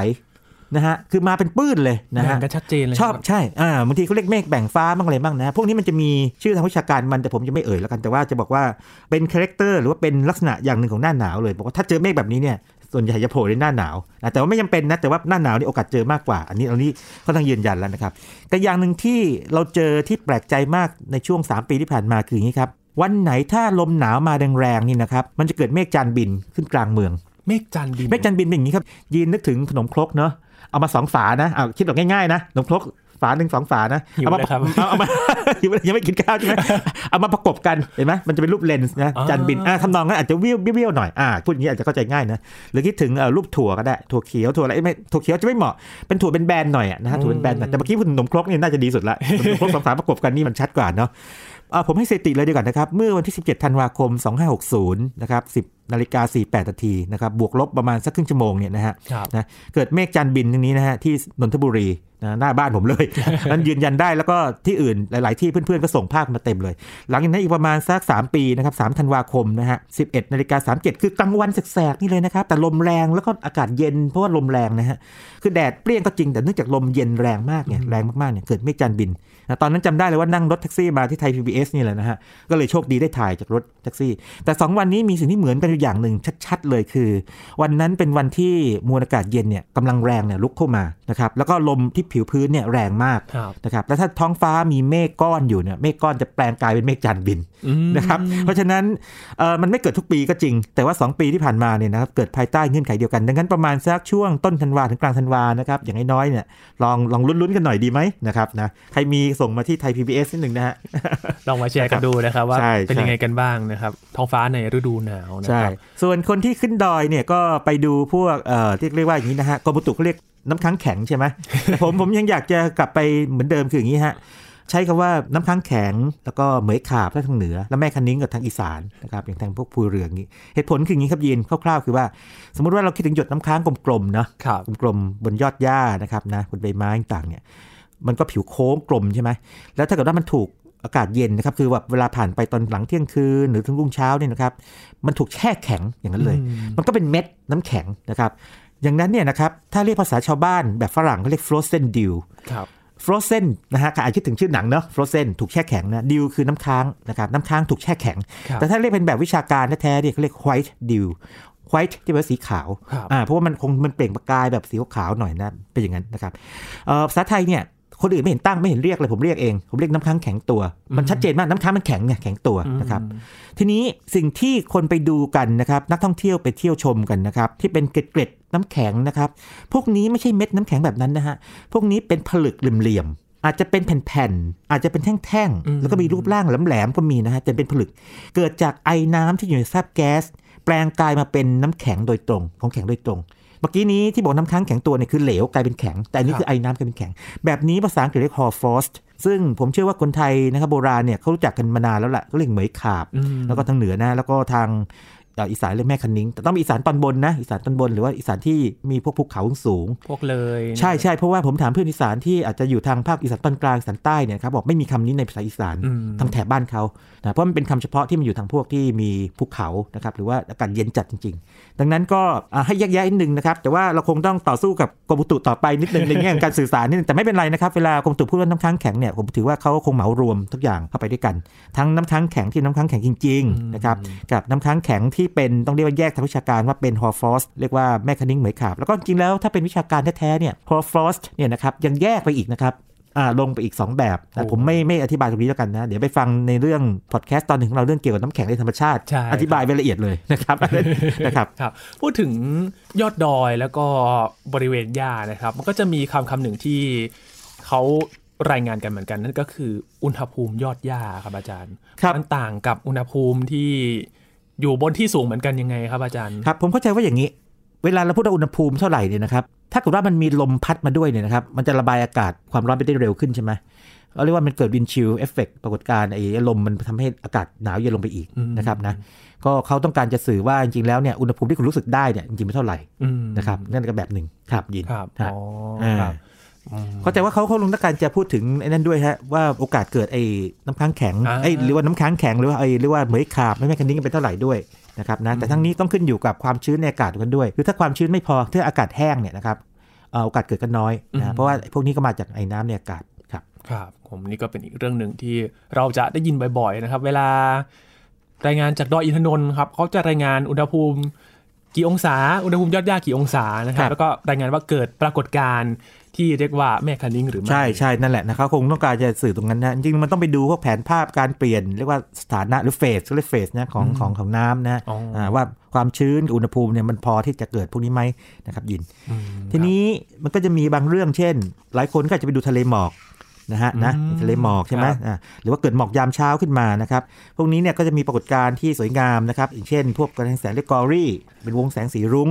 นะฮะคือมาเป็นปื้นเลยนะแบ่ฮะงกันชัดเจนเลยชอบใช่อ่าบางทีเขาเรียกเมฆแบ่งฟ้าบ้างอะไรบ้างนะพวกนี้มันจะมีชื่อทางวิชาการมันแต่ผมจะไม่เอ่ยแล้วกันแต่ว่าจะบอกว่าเป็น character หรือว่าเป็นลักษณะอย่างหนึ่งของหน้าหนาวเลยบอกว่าถ้าเจอเมฆแบบนี้เนี่ยส่วนใหญ่จะโผล่ในหน้าหนาวนะแต่ว่าไม่จำเป็นนะ แต่ว่าหน้าหนาวนี่โอกาสเจอมากกว่า อันนี้อันนี้เขาต้องยืนยันแล้วนะครับ แต่อย่างหนึ่งที่เราเจอที่แปลกใจมากในช่วง 3 ปีที่ผ่านมาคืออย่างนี้ครับ วันไหนถ้าลมหนาวมาแรงๆนี่นะครับ มันจะเกิดเมฆจานบินขึ้นกลางเมือง เมฆจันทร์บินเมฆจันทร์บินเป็นอย่างนี้ครับ ยีนนึกถึงขนมครกเนาะเอามาสองฝานะเอาคิดแบบง่ายๆนะขนมครกฝาหนึ่งสองฝานะหิวเอามาเลยครับเอาเอามาหิวเลยยังไม่กินข้าวใช่ไหมเอามาประกบกันเห็นไหมมันจะเป็นรูปเลนส์นะอ่าจันทร์บินอ่าทำนองนั้นอาจจะเบี้ยวเบี้ยวๆหน่อยอ่าพูดอย่างนี้อาจจะเข้าใจง่ายนะหรือคิดถึงเอ่อรูปถั่วก็ได้ถั่วเขียวถั่วอะไรไม่ถั่วเขียวจะไม่เหมาะเป็นถั่วเป็นแบนๆหน่อยอะนะฮะถั่วเป็นแบนๆหน่อยแต่เมื่อกี้พูดถึงขนมครกนี่น่าจะดีสุดละขนมครกสองฝาประกบกันนี่มันชัดกว่าเนาะเอ่อผมให้สถิติเลยดีกว่านะครับเมื่อวันที่ 17 ธันวาคม 2560 นะครับ10นาฬิกา 48นาทีนะครับบวกลบประมาณสักครึ่งชั่วโมงเนี่ยนะฮะครับนะเกิดเมฆจันทร์บินตรงนี้นะฮะที่นนทบุรีนะหน้าบ้านผมเลยนั้นยืนยันได้แล้วก็ที่อื่นหลาย ๆ ที่เพื่อน ๆ ก็ส่งภาพมาเต็มเลย หลังจากนั้นอีกประมาณสัก 3 ปีนะครับ3ธันวาคมนะฮะ11นาฬิกา37 คือกลางวันแสกๆ นี่เลยนะครับ แต่ลมแรงแล้วก็อากาศเย็นเพราะว่าลมแรงนะฮะคือแดดเปรี้ยงก็จริงแต่เนื่องจากลมเย็นแรงมากเนี่ยแรงมาก ๆ เนี่ยเกิดเมฆจันทร์บินนะตอนนั้นจำได้เลยว่านั่งรถแท็กซี่มาที่ไทย PBS นี่แหละนะฮะก็เลยโชคดีได้ถ่ายจากรถแท็กซี่ แต่ 2 วันนี้มีสิ่งที่เหมือนกันอยู่อย่างหนึ่งชัดๆเลยคือ วันนั้นเป็นวันที่มวลอากาศเย็นเนี่ยกำลังแรงเนี่ยลุกเข้ามานะครับแล้วก็ลมที่ผิวพื้นเนี่ยแรงมากครับนะครับแล้วถ้าท้องฟ้ามีเมฆก้อนอยู่เนี่ยเมฆก้อนจะแปลงกลายเป็นเมฆจันทร์บินอืมนะครับเพราะฉะนั้นเอ่อมันไม่เกิดทุกปีก็จริง แต่ว่า 2 ปีที่ผ่านมาเนี่ยนะครับเกิดภายใต้เงื่อนไขเดียวกัน ดังนั้นประมาณสักช่วงต้นธันวาถึงกลางธันวานะครับอย่างน้อยๆเนี่ยลองลองลุ้นๆกันหน่อยดีไหมนะครับนะใครมีส่งมาที่ไทย PBS นิดหนึ่งนะฮะลองมาแชร์กันดูนะครับว่าใช่เป็นใช่ยังไงกันบ้างนะครับท้องฟ้าในฤดูหนาวนะใช่ครับส่วนคนที่ขึ้นดอยเนี่ยก็ไปดูพวกเอ่อที่เรียกว่าอย่างนี้นะฮะกรมอุตุเขาเรียกน้ำค้างแข็งใช่ไหมแต่ผมผมยังอยากจะกลับไปเหมือนเดิมคืออย่างนี้ฮะใช้คำว่าน้ำค้างแข็ง แล้วก็เหมยขาบทางเหนือ แล้วแม่คันนิ้งกับทางอีสานนะครับอย่างทางพวกภูเรืออย่างนี้เหตุผลคืออย่างนี้ครับยีนคร่าวๆคือว่า สมมติว่าเราคิดถึงหยดน้ำค้างกลมๆเนาะครับกลมๆบนยอดหญ้านะครับนะบนใบไม้ต่างๆเนี่ยมันก็ผิวโค้งกลมใช่ไหมแล้วถ้าเกิดว่ามันถูก อากาศเย็นนะครับ คือแบบเวลาผ่านไปตอนหลังเที่ยงคืนหรือถึงรุ่งเช้าเนี่ยนะครับ มันถูกแช่แข็งอย่างนั้นเลยอืมมันก็เป็นเม็ดน้ำแข็งนะครับ อย่างนั้นเนี่ยนะครับ ถ้าเรียกภาษาชาวบ้านแบบฝรั่งเขาเรียก frozen dew ครับ frozen นะฮะใครอาจจะคิดถึงชื่อหนังเนาะ frozen ถูกแช่แข็งนะ dew คือน้ำค้างนะครับ น้ำค้างถูกแช่แข็งครับแต่ถ้าเรียกเป็นแบบวิชาการแท้ๆเนี่ยเขาเรียก white dew white ที่แปลว่าสีขาวครับอ่า เพราะว่ามันคงมันเปล่งประกายแบบสีขาวๆหน่อยนะ เป็นอย่างนั้นนะครับเอ่อภาษาไทยเนี่ย คนอื่นไม่เห็นตั้งไม่เห็นเรียกเลยผมเรียกเองผมเรียกน้ำค้างแข็งตัว มันชัดเจนมากน้ำค้างมันแข็งเนี่ยแข็งตัวนะครับทีนี้สิ่งที่คนไปดูกันนะครับนักท่องเที่ยวไปเที่ยวชมกันนะครับที่เป็นเกล็ดๆน้ำแข็งนะครับพวกนี้ไม่ใช่เม็ดน้ำแข็งแบบนั้นนะฮะพวกนี้เป็นผลึกเหลี่ยมๆอาจจะเป็นแผ่นๆ อาจจะเป็นแท่งอืมๆแล้วก็มีรูปร่างแหลมๆ ก็มีนะฮะแต่เป็นผลึก เกิดจากไอน้ำที่อยู่ในซาบแก๊ส แปลงกายมาเป็นน้ำแข็งโดยตรง ของแข็งโดยตรง เมื่อกี้นี้ที่บอกน้ำค้างแข็งตัวเนี่ยคือเหลวกลายเป็นแข็ง แต่อันนี้ครับคือไอน้ำกลายเป็นแข็ง แบบนี้ภาษาอังกฤษเรียก hoar frost ซึ่งผมเชื่อว่าคนไทยนะครับโบราณเนี่ยเขารู้จักกันมานานแล้วล่ะก็เรียกเหมยขาบอืมแล้วก็ทางเหนือนะแล้วก็ทางเอ่ออีสานเรียกแม่คันนิ้งแต่ต้องมีอีสานตอนบนนะอีสานตอนบนหรือว่าอีสานที่มีพวกภูเขาสูง พวกเลยใช่ใช่เพราะว่าผมถามเพื่อนอีสานที่อาจจะอยู่ทางภาคอีสานตอนกลางอีสานใต้เนี่ยครับบอกไม่มีคำนี้ในภาษาอีสานอืมทางแถบบ้านเขานะเพราะมันเป็นคำเฉพาะที่มันอยู่ทางพวกที่มีภูเขานะครับหรือว่าอากาศเย็นจัดจริง ๆ ดังนั้นก็อ่าให้แยกแยะนิดนึงนะครับแต่ว่าเราคงต้องต่อสู้กับกรมอุตุต่อไปนิดนึงในแง่ของการสื่อสารนิดนึงแต่ไม่เป็นไรนะครับเวลากรมอุตุพูดว่าน้ำค้างแข็งเนี่ยผมถือว่าเขาคงเหมารวมทุกอย่างเข้าไปด้วยกัน ทั้งน้ำค้างแข็งที่น้ำค้างแข็งจริงๆนะครับกับน้ำค้างแข็งที่เป็นต้องเรียกว่าแยกทางวิชาการว่าเป็น hoar frost เรียกว่าแม่คะนิ้งเหมยขาบแล้วก็จริงๆแล้วถ้าเป็นวิชาการแท้ๆเนี่ย hoar frost เนี่ยนะครับยังแยกไปอีกนะครับอ่าลงไปอีก 2 แบบนะผมไม่ไม่อธิบายตรงนี้แล้วกันนะ เดี๋ยวไปฟังในเรื่องพอดแคสต์ตอนหนึ่งของเราเรื่องเกี่ยวกับน้ำแข็งในธรรมชาติใช่อธิบายไว้ละเอียดเลยนะครับนะครับครับพูดถึงยอดดอยแล้วก็บริเวณหญ้านะครับ มันก็จะมีคำคำหนึ่งที่เขารายงานกันเหมือนกันนั่นก็คืออุณหภูมิยอดหญ้าครับอาจารย์ครับมันต่างกับอุณหภูมิที่ อยู่บนที่สูงเหมือนกันยังไงครับอาจารย์ครับผมเข้าใจว่าอย่างนี้ เวลาเราพูดว่าอุณหภูมิเท่าไหร่เนี่ยนะครับถ้าเกิดว่ามันมีลมพัดมาด้วยเนี่ยนะครับมันจะระบายอากาศความร้อนไปได้เร็วขึ้นใช่ไหมเขาเรียกว่ามันเกิด wind chill effect ปรากฏการณ์ไอ้ลมมันทำให้อากาศหนาวเย็นลงไปอีกอืมนะครับนะก็เขาต้องการจะสื่อว่าจริงๆแล้วเนี่ยอุณหภูมิที่คุณรู้สึกได้เนี่ยจริงๆไม่เท่าไหร่อืมนะครับนั่นก็แบบหนึ่งครับยินครับฮะอ๋ออ่าครับอืม เข้าใจว่าเขาเขาลงต้องการจะพูดถึงไอ้นั่นด้วยฮะว่าโอกาสเกิดไอ้น้ำค้างแข็งอ่าไอ้หรือว่าน้ำค้างแข็งหรือว่าไอ้เรียกว่าเหมยขาบไม่แม่คะนิ้งกันเป็นเท่าไหร่ด้วยนะครับนะแต่ทั้งนี้ต้องขึ้นอยู่กับความชื้นในอากาศกันด้วยคือถ้าความชื้นไม่พอถ้าอากาศแห้งเนี่ยนะครับเอ่อโอกาสเกิดก็น้อยอืมนะเพราะว่าพวกนี้ก็มาจากไอ้น้ำในอากาศครับครับผมนี่ก็เป็นอีกเรื่องหนึ่งที่เราจะได้ยินบ่อยๆนะครับ เวลารายงานจากดอยอินทนนท์ครับเขาจะรายงานอุณหภูมิกี่องศา อุณหภูมิยอดหญ้ากี่องศานะครัครับบแล้วก็รายงานว่าเกิดปรากฏการณ์ ที่เรียกว่าแม่คันนิ้งหรือไม่ใช่ใช่นั่นแหละนะครับคงต้องการจะสื่อตรงนั้นนะจริงๆมันต้องไปดูพวกแผนภาพการเปลี่ยน เรียกว่าสถานะหรือเฟสเรียกเฟสนะของของของน้ำนะอ๋ออ่าว่าความชื้นกับอุณหภูมิเนี่ยมันพอที่จะเกิดพวกนี้ไหมนะครับยินอืมทีนี้มันก็จะมีบางเรื่องเช่น หลายคนก็อาจจะไปดูทะเลหมอก นะฮะนะอืมทะเลหมอกใช่ไหมครับอ่าหรือว่าเกิดหมอกยามเช้าขึ้นมานะครับพวกนี้เนี่ยก็จะมีปรากฏการณ์ที่สวยงามนะครับอย่างเช่น พวกกระแสแสงเรียกกอรี่ เป็นวงแสงสีรุ้ง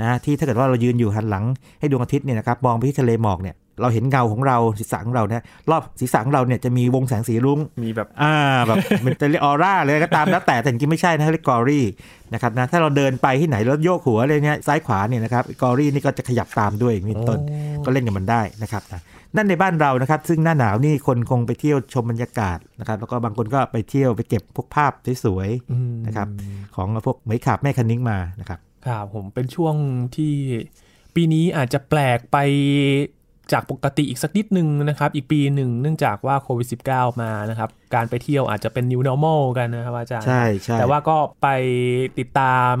นะที่ถ้าเกิดว่าเรายืนอยู่หันหลังให้ดวงอาทิตย์เนี่ยนะครับมองไปที่ทะเลหมอกเนี่ยเราเห็นเงาของเราศีรษะของเราเนี่ยรอบศีรษะของเราเนี่ยจะมีวงแสงสีรุ้งมีแบบอ่าแบบมันจะเรียกออร่าเลยก็ตามแล้วแต่แต่จริงๆไม่ใช่นะเรียกกอรี่นะครับนะถ้าเราเดินไปที่ไหนแล้วโยกหัวอะไรเนี้ยซ้ายขวาเนี่ยนะครับกอรี่นี่ก็จะขยับตามด้วยอย่างนี้เป็นต้นก็เล่นกับมันได้นะครับนะ นั่นในบ้านเรานะครับ ซึ่งหน้าหนาวนี่คนคงไปเที่ยวชมบรรยากาศนะครับ แล้วก็บางคนก็ไปเที่ยวไปเก็บพวกภาพสวยอืมนะครับๆของพวกเหมยขาบแม่คันนิ้งมานะครับครับผมเป็นช่วงที่ปีนี้อาจจะแปลกไปจากปกติอีกสักนิดนึงนะครับ อีกปีหนึ่งเนื่องจากว่าโควิด -19 มานะครับ การไปเที่ยวอาจจะเป็น new normal กันนะครับอาจารย์ใช่ใช่แต่ว่าก็ไปติดตาม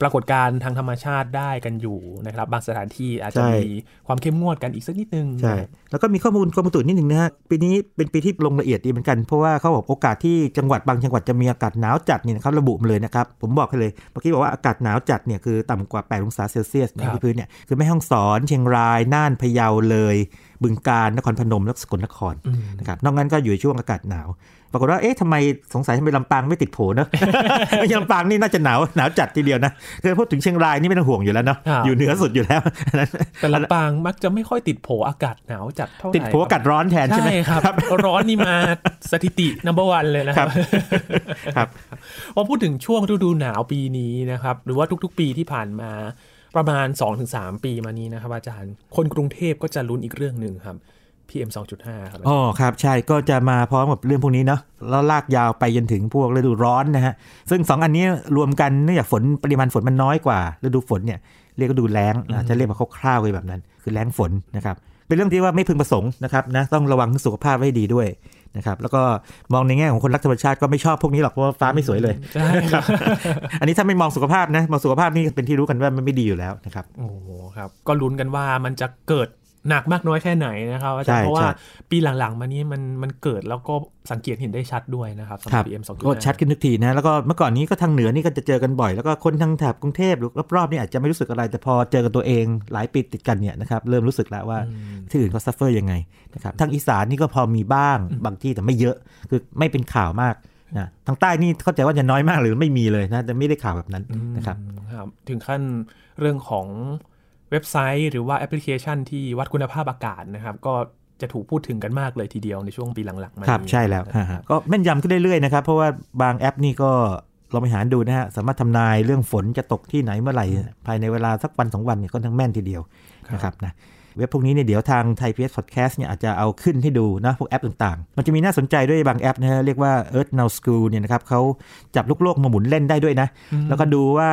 ปรากฏการณ์ทางธรรมชาติได้กันอยู่นะครับ บางสถานที่อาจจะมีความเข้มงวดกันอีกสักนิดนึง ใช่ แล้วก็มีข้อมูลกรมอุตุนิดหนึ่งนะฮะปีนี้เป็นปีที่ลงละเอียดดีเหมือนกัน เพราะว่าเขาบอกโอกาสที่จังหวัดบางจังหวัดจะมีอากาศหนาวจัดเนี่ยนะครับระบุมาเลยนะครับ ผมบอกให้เลยเมื่อกี้บอกว่าอากาศหนาวจัดเนี่ยคือต่ำกว่า 8 องศาเซลเซียสในที่พื้นเนี่ยคือแม่ฮ่องสอนเชียงรายน่านพะเยาเลย บึงกาฬนครพนมและสกลนครอืมนะครับนอกนั้นก็อยู่ในช่วงอากาศหนาวปรากฏว่าเอ๊ะทำไมสงสัยทำไมลำปางไม่ติดโผเนอะไม่ใช่ลำปางนี่น่าจะหนาวหนาวจัดทีเดียวนะคือพูดถึงเชียงรายนี่ไม่ต้องห่วงอยู่แล้วเนาะครับอยู่เหนือสุดอยู่แล้วแต่ลำปางมักจะไม่ค่อยติดโผอากาศหนาวจัดเท่าไหร่ติดโผอากาศร้อนแทนใช่ไหมใช่ครับ ร้อนนี่มาสถิติ number one เลยนะคครัรับบครับพอพูดถึงช่วงฤดูหนาวปีนี้นะครับ หรือว่าทุกๆ ปีที่ผ่านมาประมาณ 2-3 ปีมานี้นะครับอาจารย์ คนกรุงเทพก็จะลุ้นอีกเรื่องหนึ่งครับ PM 2.5 ครับอ๋อครับ ใช่ก็จะมาพร้อมกับเรื่องพวกนี้เนาะแล้วลากยาวไปจนถึงพวกฤดูร้อนนะฮะ ซึ่งสองอันนี้รวมกันเนื่องจากฝนปริมาณฝนมันน้อยกว่าฤดูฝนเนี่ยเรียกว่าดูแล้งนะจะเรียกมาคร่าวๆไปแบบนั้น คือแล้งฝนนะครับเป็นเรื่องที่ว่าไม่พึงประสงค์นะครับนะต้องระวังสุขภาพไว้ให้ดีด้วยนะครับแล้วก็มองในแง่ของคนรักธรรมชาติก็ไม่ชอบพวกนี้หรอกเพราะว่าฟ้าไม่สวยเลยใช่ครับอันนี้ถ้าไม่มองสุขภาพนะมองสุขภาพนี่เป็นที่รู้กันว่ามันไม่ดีอยู่แล้วนะครับโอ้โหครับก็ลุ้นกันว่ามันจะเกิด หนักมากน้อยแค่ไหนนะครับอาจารใช่เพราะว่าใช่ปีหลังๆ มานี้มันมันเกิดแล้วก็สังเกตเห็นได้ชัดด้วยนะครับสำหรับครับ PM 2.5ก็ชัดขึ้นทุกทีนะแล้วก็เมื่อก่อนนี้ก็ทางเหนือนี่ก็จะเจอกันบ่อย แล้วก็คนทางแถบกรุงเทพหรือรอบๆนี่อาจจะไม่รู้สึกอะไร แต่พอเจอกันตัวเองหลายปีติดกันเนี่ยนะครับเริ่มรู้สึกแล้วว่าที่อื่นเขา suffer ยังไงนะครับทางอีสานนี่ก็พอมีบ้างบางที่แต่ไม่เยอะคือไม่เป็นข่าวมากนะทางใต้นี่เข้าใจว่าจะน้อยมากหรือไม่มีเลยนะแต่ไม่ได้ข่าวแบบนั้นนะครับอืมครับถึงขั้นเรื่องของ เว็บไซต์หรือว่าแอปพลิเคชันที่วัดคุณภาพอากาศนะครับ ก็จะถูกพูดถึงกันมากเลยทีเดียวในช่วงปีหลังๆมาครับนี้ใช่แล้วฮะฮะก็แม่นยำขึ้นเรื่อยๆนะครับ เพราะว่าบางแอปนี่ก็ลองไปหาดูนะฮะ สามารถทำนายเรื่องฝนจะตกที่ไหนเมื่อไหร่ ภายในเวลาสักวันสองวันเนี่ยก็ทั้างแม่นทีเดียวนะครับนะเว็บพวกนี้เนี่ยเดี๋ยวทางไทยพีบีเอสพอดแคสต์เนี่ยอาจจะเอาขึ้นให้ดูนะพวกแอปต่างๆ มันจะมีน่าสนใจด้วยบางแอปนะฮะเรียกว่า Earth Nullschool เนี่ยนะครับเขาจับลูกโลกมาหมุนเล่นได้ด้วยนะ แล้วก็ดูว่า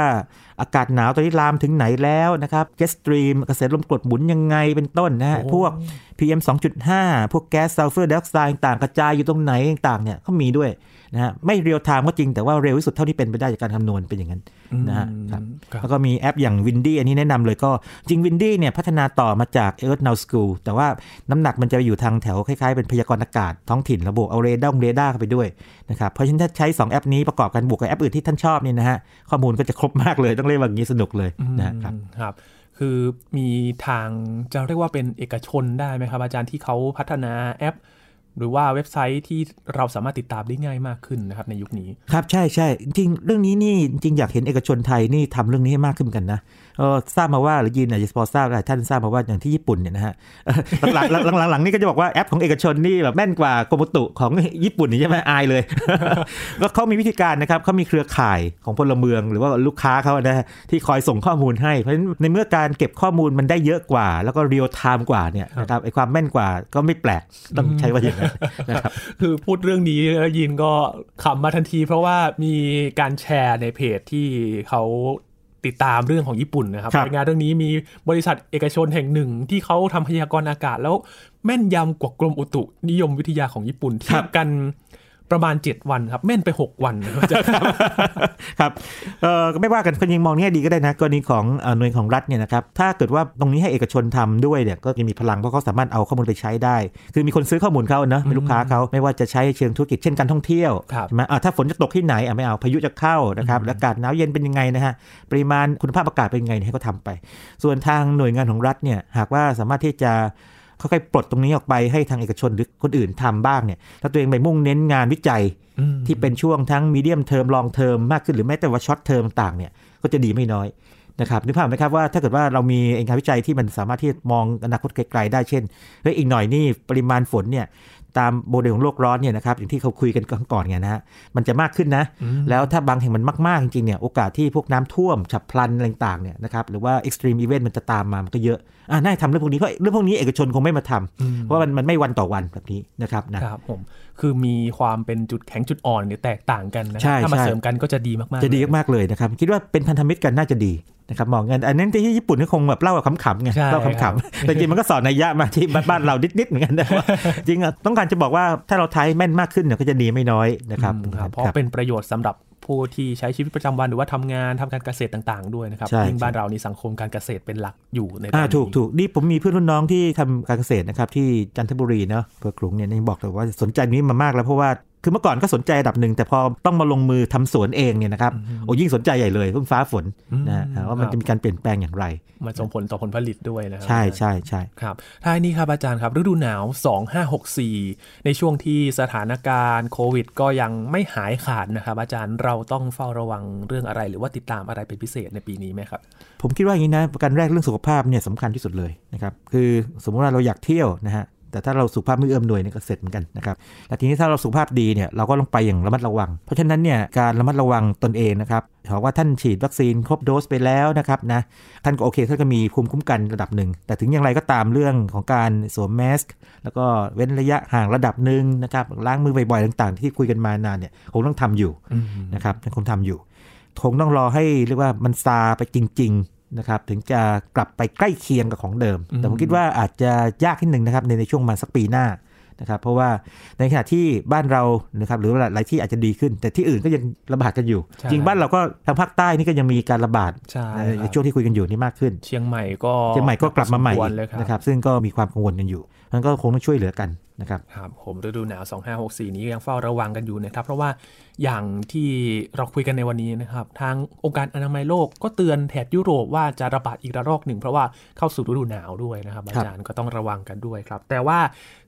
อากาศหนาวตอนนี้ลามถึงไหนแล้วนะครับ jet stream กระแสลมกรดหมุนยังไงเป็นต้นนะฮะโอ้พวก PM 2.5 พวกแก๊สซัลเฟอร์ไดออกไซด์ต่างๆกระจายอยู่ตรงไหนต่างๆเนี่ยเขามีด้วยนะฮะไม่ real time ก็จริงแต่ว่าเร็วที่สุดเท่าที่เป็นไปได้จากการคำนวณเป็นอย่างนั้นนะฮะครับครับแล้วก็มีแอปอย่าง Windy อันนี้แนะนำเลยก็จริง Windy เนี่ยพัฒนาต่อมาจาก Earth Nullschool แต่ว่าน้ำหนักมันจะอยู่ทางแถวคล้ายๆเป็นพยากรณ์อากาศท้องถิ่นระบบเอาเรดาร์เรดาร์เข้าไปด้วยนะครับเพราะฉะนั้นถ้าใช้ 2 แอปนี้ประกอบกันบวกกับแอปอื่นที่ท่านชอบเนี่ยนะฮะข้อมูลก็จะครบมากเลยต้องเรียกว่าอย่างนี้สนุกเลยนะครับอืมครับ คือมีทางจะเรียกว่าเป็นเอกชนได้ไหมครับ อาจารย์ที่เขาพัฒนาแอป หรือว่าเว็บไซต์ที่เราสามารถติดตามได้ง่ายมากขึ้นนะครับในยุคนี้ ครับใช่ใช่จริงๆเรื่องนี้นี่จริงๆอยากเห็นเอกชนไทยนี่ทำเรื่องนี้ให้มากขึ้นเหมือนกันนะเออ ทราบมาว่าหรือยินอาจจะพอทราบหลายท่านทราบมาว่าอย่างที่ญี่ปุ่นเนี่ยนะฮะเออหลังๆหลังๆหลังๆนี่ก็จะบอกว่าแอปของเอกชนนี่แบบแม่นกว่ากรมอุตุของญี่ปุ่นนี่ใช่ไหมอายเลยก็เขามีวิธีการนะครับเขามีเครือข่ายของพลเมือง หรือว่าลูกค้าเขานะฮะที่คอยส่งข้อมูลให้เพราะฉะนั้นในเมื่อการเก็บข้อมูลมันได้เยอะกว่า แล้วก็ real time กว่าเนี่ยนะครับไอ้ความแม่นกว่าก็ไม่แปลกต้องใช้ว่าอย่างนั้นนะครับคือพูดเรื่องนี้แล้วยินก็ขำมาทันที เพราะว่ามีการแชร์ในเพจที่เขา ติดตามเรื่องของญี่ปุ่นนะครับครับรายงานเรื่องนี้มีบริษัทเอกชนแห่งหนึ่ง ที่เขาทำพยากรณ์อากาศแล้วแม่นยำกว่ากรมอุตุนิยมวิทยาของญี่ปุ่นเทียบกัน ประมาณ 7 วันครับแม่นไป 6 วันนะครับอาจารย์ครับเออก็ไม่ว่ากันคนยิงมองแง่ดีก็ได้นะกรณีของเอ่อหน่วยของรัฐเนี่ยนะครับถ้าเกิดว่าตรงนี้ให้เอกชนทำด้วยเนี่ยก็จะมีพลังเพราะเขาสามารถเอาข้อมูลไปใช้ได้ คือมีคนซื้อข้อมูลเขาเนอะเป็นลูกค้าเขาไม่ว่าจะใช้เชิงธุรกิจเช่นการท่องเที่ยวครับใช่ไหมอ่าถ้าฝนจะตกที่ไหนอะไม่เอาพายุจะเข้านะครับแล้วอากาศหนาวเย็นเป็นยังไงนะฮะปริมาณคุณภาพอากาศเป็นยังไงเนี่ยให้เขาทำไป ส่วนทางหน่วยงานของรัฐเนี่ยหากว่าสามารถที่จะ ค่อยๆปลดตรงนี้ออกไปให้ทางเอกชนหรือคนอื่นทำบ้างเนี่ยถ้าตัวเองไปมุ่งเน้นงานวิจัยอืมที่เป็นช่วงทั้ง medium term long term มากขึ้นหรือแม้แต่ว่า short term ต่างเนี่ยก็จะดีไม่น้อยนะครับนึกภาพไหมครับว่าถ้าเกิดว่าเรามีงานวิจัยที่มันสามารถที่จะมองอนาคตไกลๆได้เช่นเฮ้ยอีกหน่อยนี่ปริมาณฝนเนี่ย ตามโมเดลของโลกร้อนเนี่ยนะครับอย่างที่เขาคุยกันก่อนๆไงนะฮะมันจะมากขึ้นนะ แล้วถ้าบางแห่งมันมาก ๆ จริง ๆ เนี่ย โอกาสที่พวกน้ำท่วม ฉับพลันอะไรต่างๆเนี่ยนะครับหรือว่า extreme event มันจะตามมา มันก็เยอะอ่าน่าจะทำเรื่องพวกนี้เพราะเรื่องพวกนี้เอกชนคงไม่มาทำเพราะว่ามันมันไม่วันต่อวันแบบนี้นะครับนะครับผมคือมีความเป็นจุดแข็งจุดอ่อนเนี่ยแตกต่างกันนะคใช่รับถ้ามาใช่เสริมกันก็จะดีมากๆจะดีเลยมากๆเลยนะครับคิดว่าเป็นพันธมิตรกันน่าจะดี นะครับมองกันอันนั้นที่ญี่ปุ่นก็คงแบบเล่าแบบขำๆไงใช่เล่าครัขำบๆแต่จริงมันก็สอนนัยยะมาที่บ้านเรานิดๆเหมือนกันนะว่าจริงอะต้องการจะบอกว่าถ้าเราใช้แม่นมากขึ้นเนี่ยก็จะดีไม่น้อยนะครับอืมครับเพราะเป็นประโยชน์สำหรับผู้ที่ใช้ชีวิตประจำวันหรือว่าทำงานทำการเกษตรต่าง ๆ ด้วยนะครับใช่ยิ่งใช่บ้านเรานี่สังคมการเกษตรเป็นหลักอยู่ในตอนอ่านี้ถูกถูกนี่ผมมีเพื่อนรุ่นน้องที่ทำการเกษตรนะครับที่จันทบุรีเนาะเพื่อขลุงเนี่ยยังบอกเลยว่าสนใจนี้มามากแล้วเพราะว่า คือเมื่อก่อนก็สนใจระดับหนึ่งแต่พอต้องมาลงมือทำสวนเองเนี่ยนะครับโอ้ยิ่งสนใจใหญ่เลยเพิ่งฟ้าฝนนะฮะว่ามันจะมีการเปลี่ยนแปลงอย่างไร มันส่งผลต่อผลผลิตด้วยนะครัใช่ใช่ใช่ครับท้ายนี้ครับอาจารย์ครับ ฤดูหนาว 2564 ในช่วงที่สถานการณ์โควิด ก็ยังไม่หายขาดนะครับ อาจารย์เราต้องเฝ้าระวังเรื่องอะไร หรือว่าติดตามอะไรเป็นพิเศษในปีนี้ไหมครับ ผมคิดว่าอย่างนี้นะประการแรกเรื่องสุขภาพเนี่ยสำคัญที่สุดเลยนะครับคือสมมติว่าเราอยากเที่ยวนะฮะ แต่ถ้าเราสุขภาพไม่เอื้อมหน่วยเนี่ยก็เสร็จเหมือนกันนะครับและทีนี้ถ้าเราสุขภาพดีเนี่ยเราก็ต้องไปอย่างระมัดระวัง เพราะฉะนั้นเนี่ยการระมัดระวังตนเองนะครับถามว่าท่านฉีดวัคซีนครบโดสไปแล้วนะครับนะท่านก็โอเคท่านก็มีภูมิคุ้มกันระดับหนึ่ง แต่ถึงอย่างไรก็ตามเรื่องของการสวมแมสก์แล้วก็เว้นระยะห่างระดับหนึ่งนะครับล้างมือบ่อยๆต่าง ๆ ที่คุยกันมานานเนี่ยคงต้องทำอยู่นะครับคงทำอยู่คงต้องรอให้เรียกว่ามันซาไปจริง ๆ นะครับถึงจะกลับไปใกล้เคียงกับของเดิม แต่ผมคิดว่าอาจจะยากนิดหนึ่งนะครับในในช่วงประมาณสักปีหน้านะครับเพราะว่าในขณะที่บ้านเรานะครับหรือว่าหลายที่อาจจะดีขึ้น แต่ที่อื่นก็ยังระบาดกันอยู่ใช่จริงบ้านเราก็ทางภาคใต้นี่ก็ยังมีการระบาดใช่ในคในรับช่วงที่คุยกันอยู่นี่มากขึ้น เชียงใหม่ก็เชียงใหม่ก็กลับมาใหม่พอสควรเลยครับนะครับซึ่งก็มีความกังวลกันอยู่มันก็คงต้องช่วยเหลือกัน นะครับครับผมฤดูหนาว 2564 นี้ยังเฝ้าระวังกันอยู่นะครับ เพราะว่าอย่างที่เราคุยกันในวันนี้นะครับ ทางองค์การอนามัยโลกก็เตือนแถบยุโรปว่าจะระบาดอีกระลอกหนึ่ง เพราะว่าเข้าสู่ฤดูหนาวด้วยนะครับ อาจารย์ก็ต้องระวังกันด้วยครับ แต่ว่า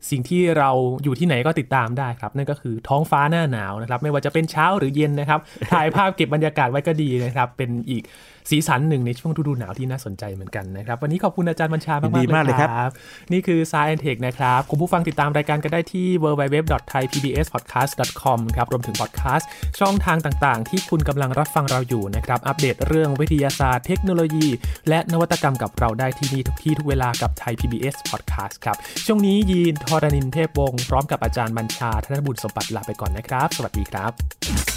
สิ่งที่เราอยู่ที่ไหนก็ติดตามได้ครับ นั่นก็คือท้องฟ้าหน้าหนาวนะครับ ไม่ว่าจะเป็นเช้าหรือเย็นนะครับ ถ่ายภาพเก็บบรรยากาศไว้ก็ดีนะครับ เป็นอีกสีสันหนึ่งในช่วงฤดูหนาวที่น่าสนใจเหมือนกันนะครับ วันนี้ขอบคุณอาจารย์บัญชามากยินดีๆมากเลเลยยคครัรับ นี่คือ Science Tech นะครับคุณผู้ฟังติดตามรายการกันได้ที่ www.thaipbspodcast.com ครับรวมถึงพอดแคสต์ช่องทางต่างๆ ที่คุณกำลังรับฟังเราอยู่นะครับอัปเดตเรื่องวิทยาศาสตร์ เทคโนโลยี และนวัตกรรมกับเราได้ที่นี่ทุกที่ทุกเวลากับไทย PBS Podcast ครับช่วงนี้ยีนทอรานินเทพวงศ์พร้อมกับอาจารย์บัญชาธนบุญสมบัติลาไปก่อนนะครับ สวัสดีครับ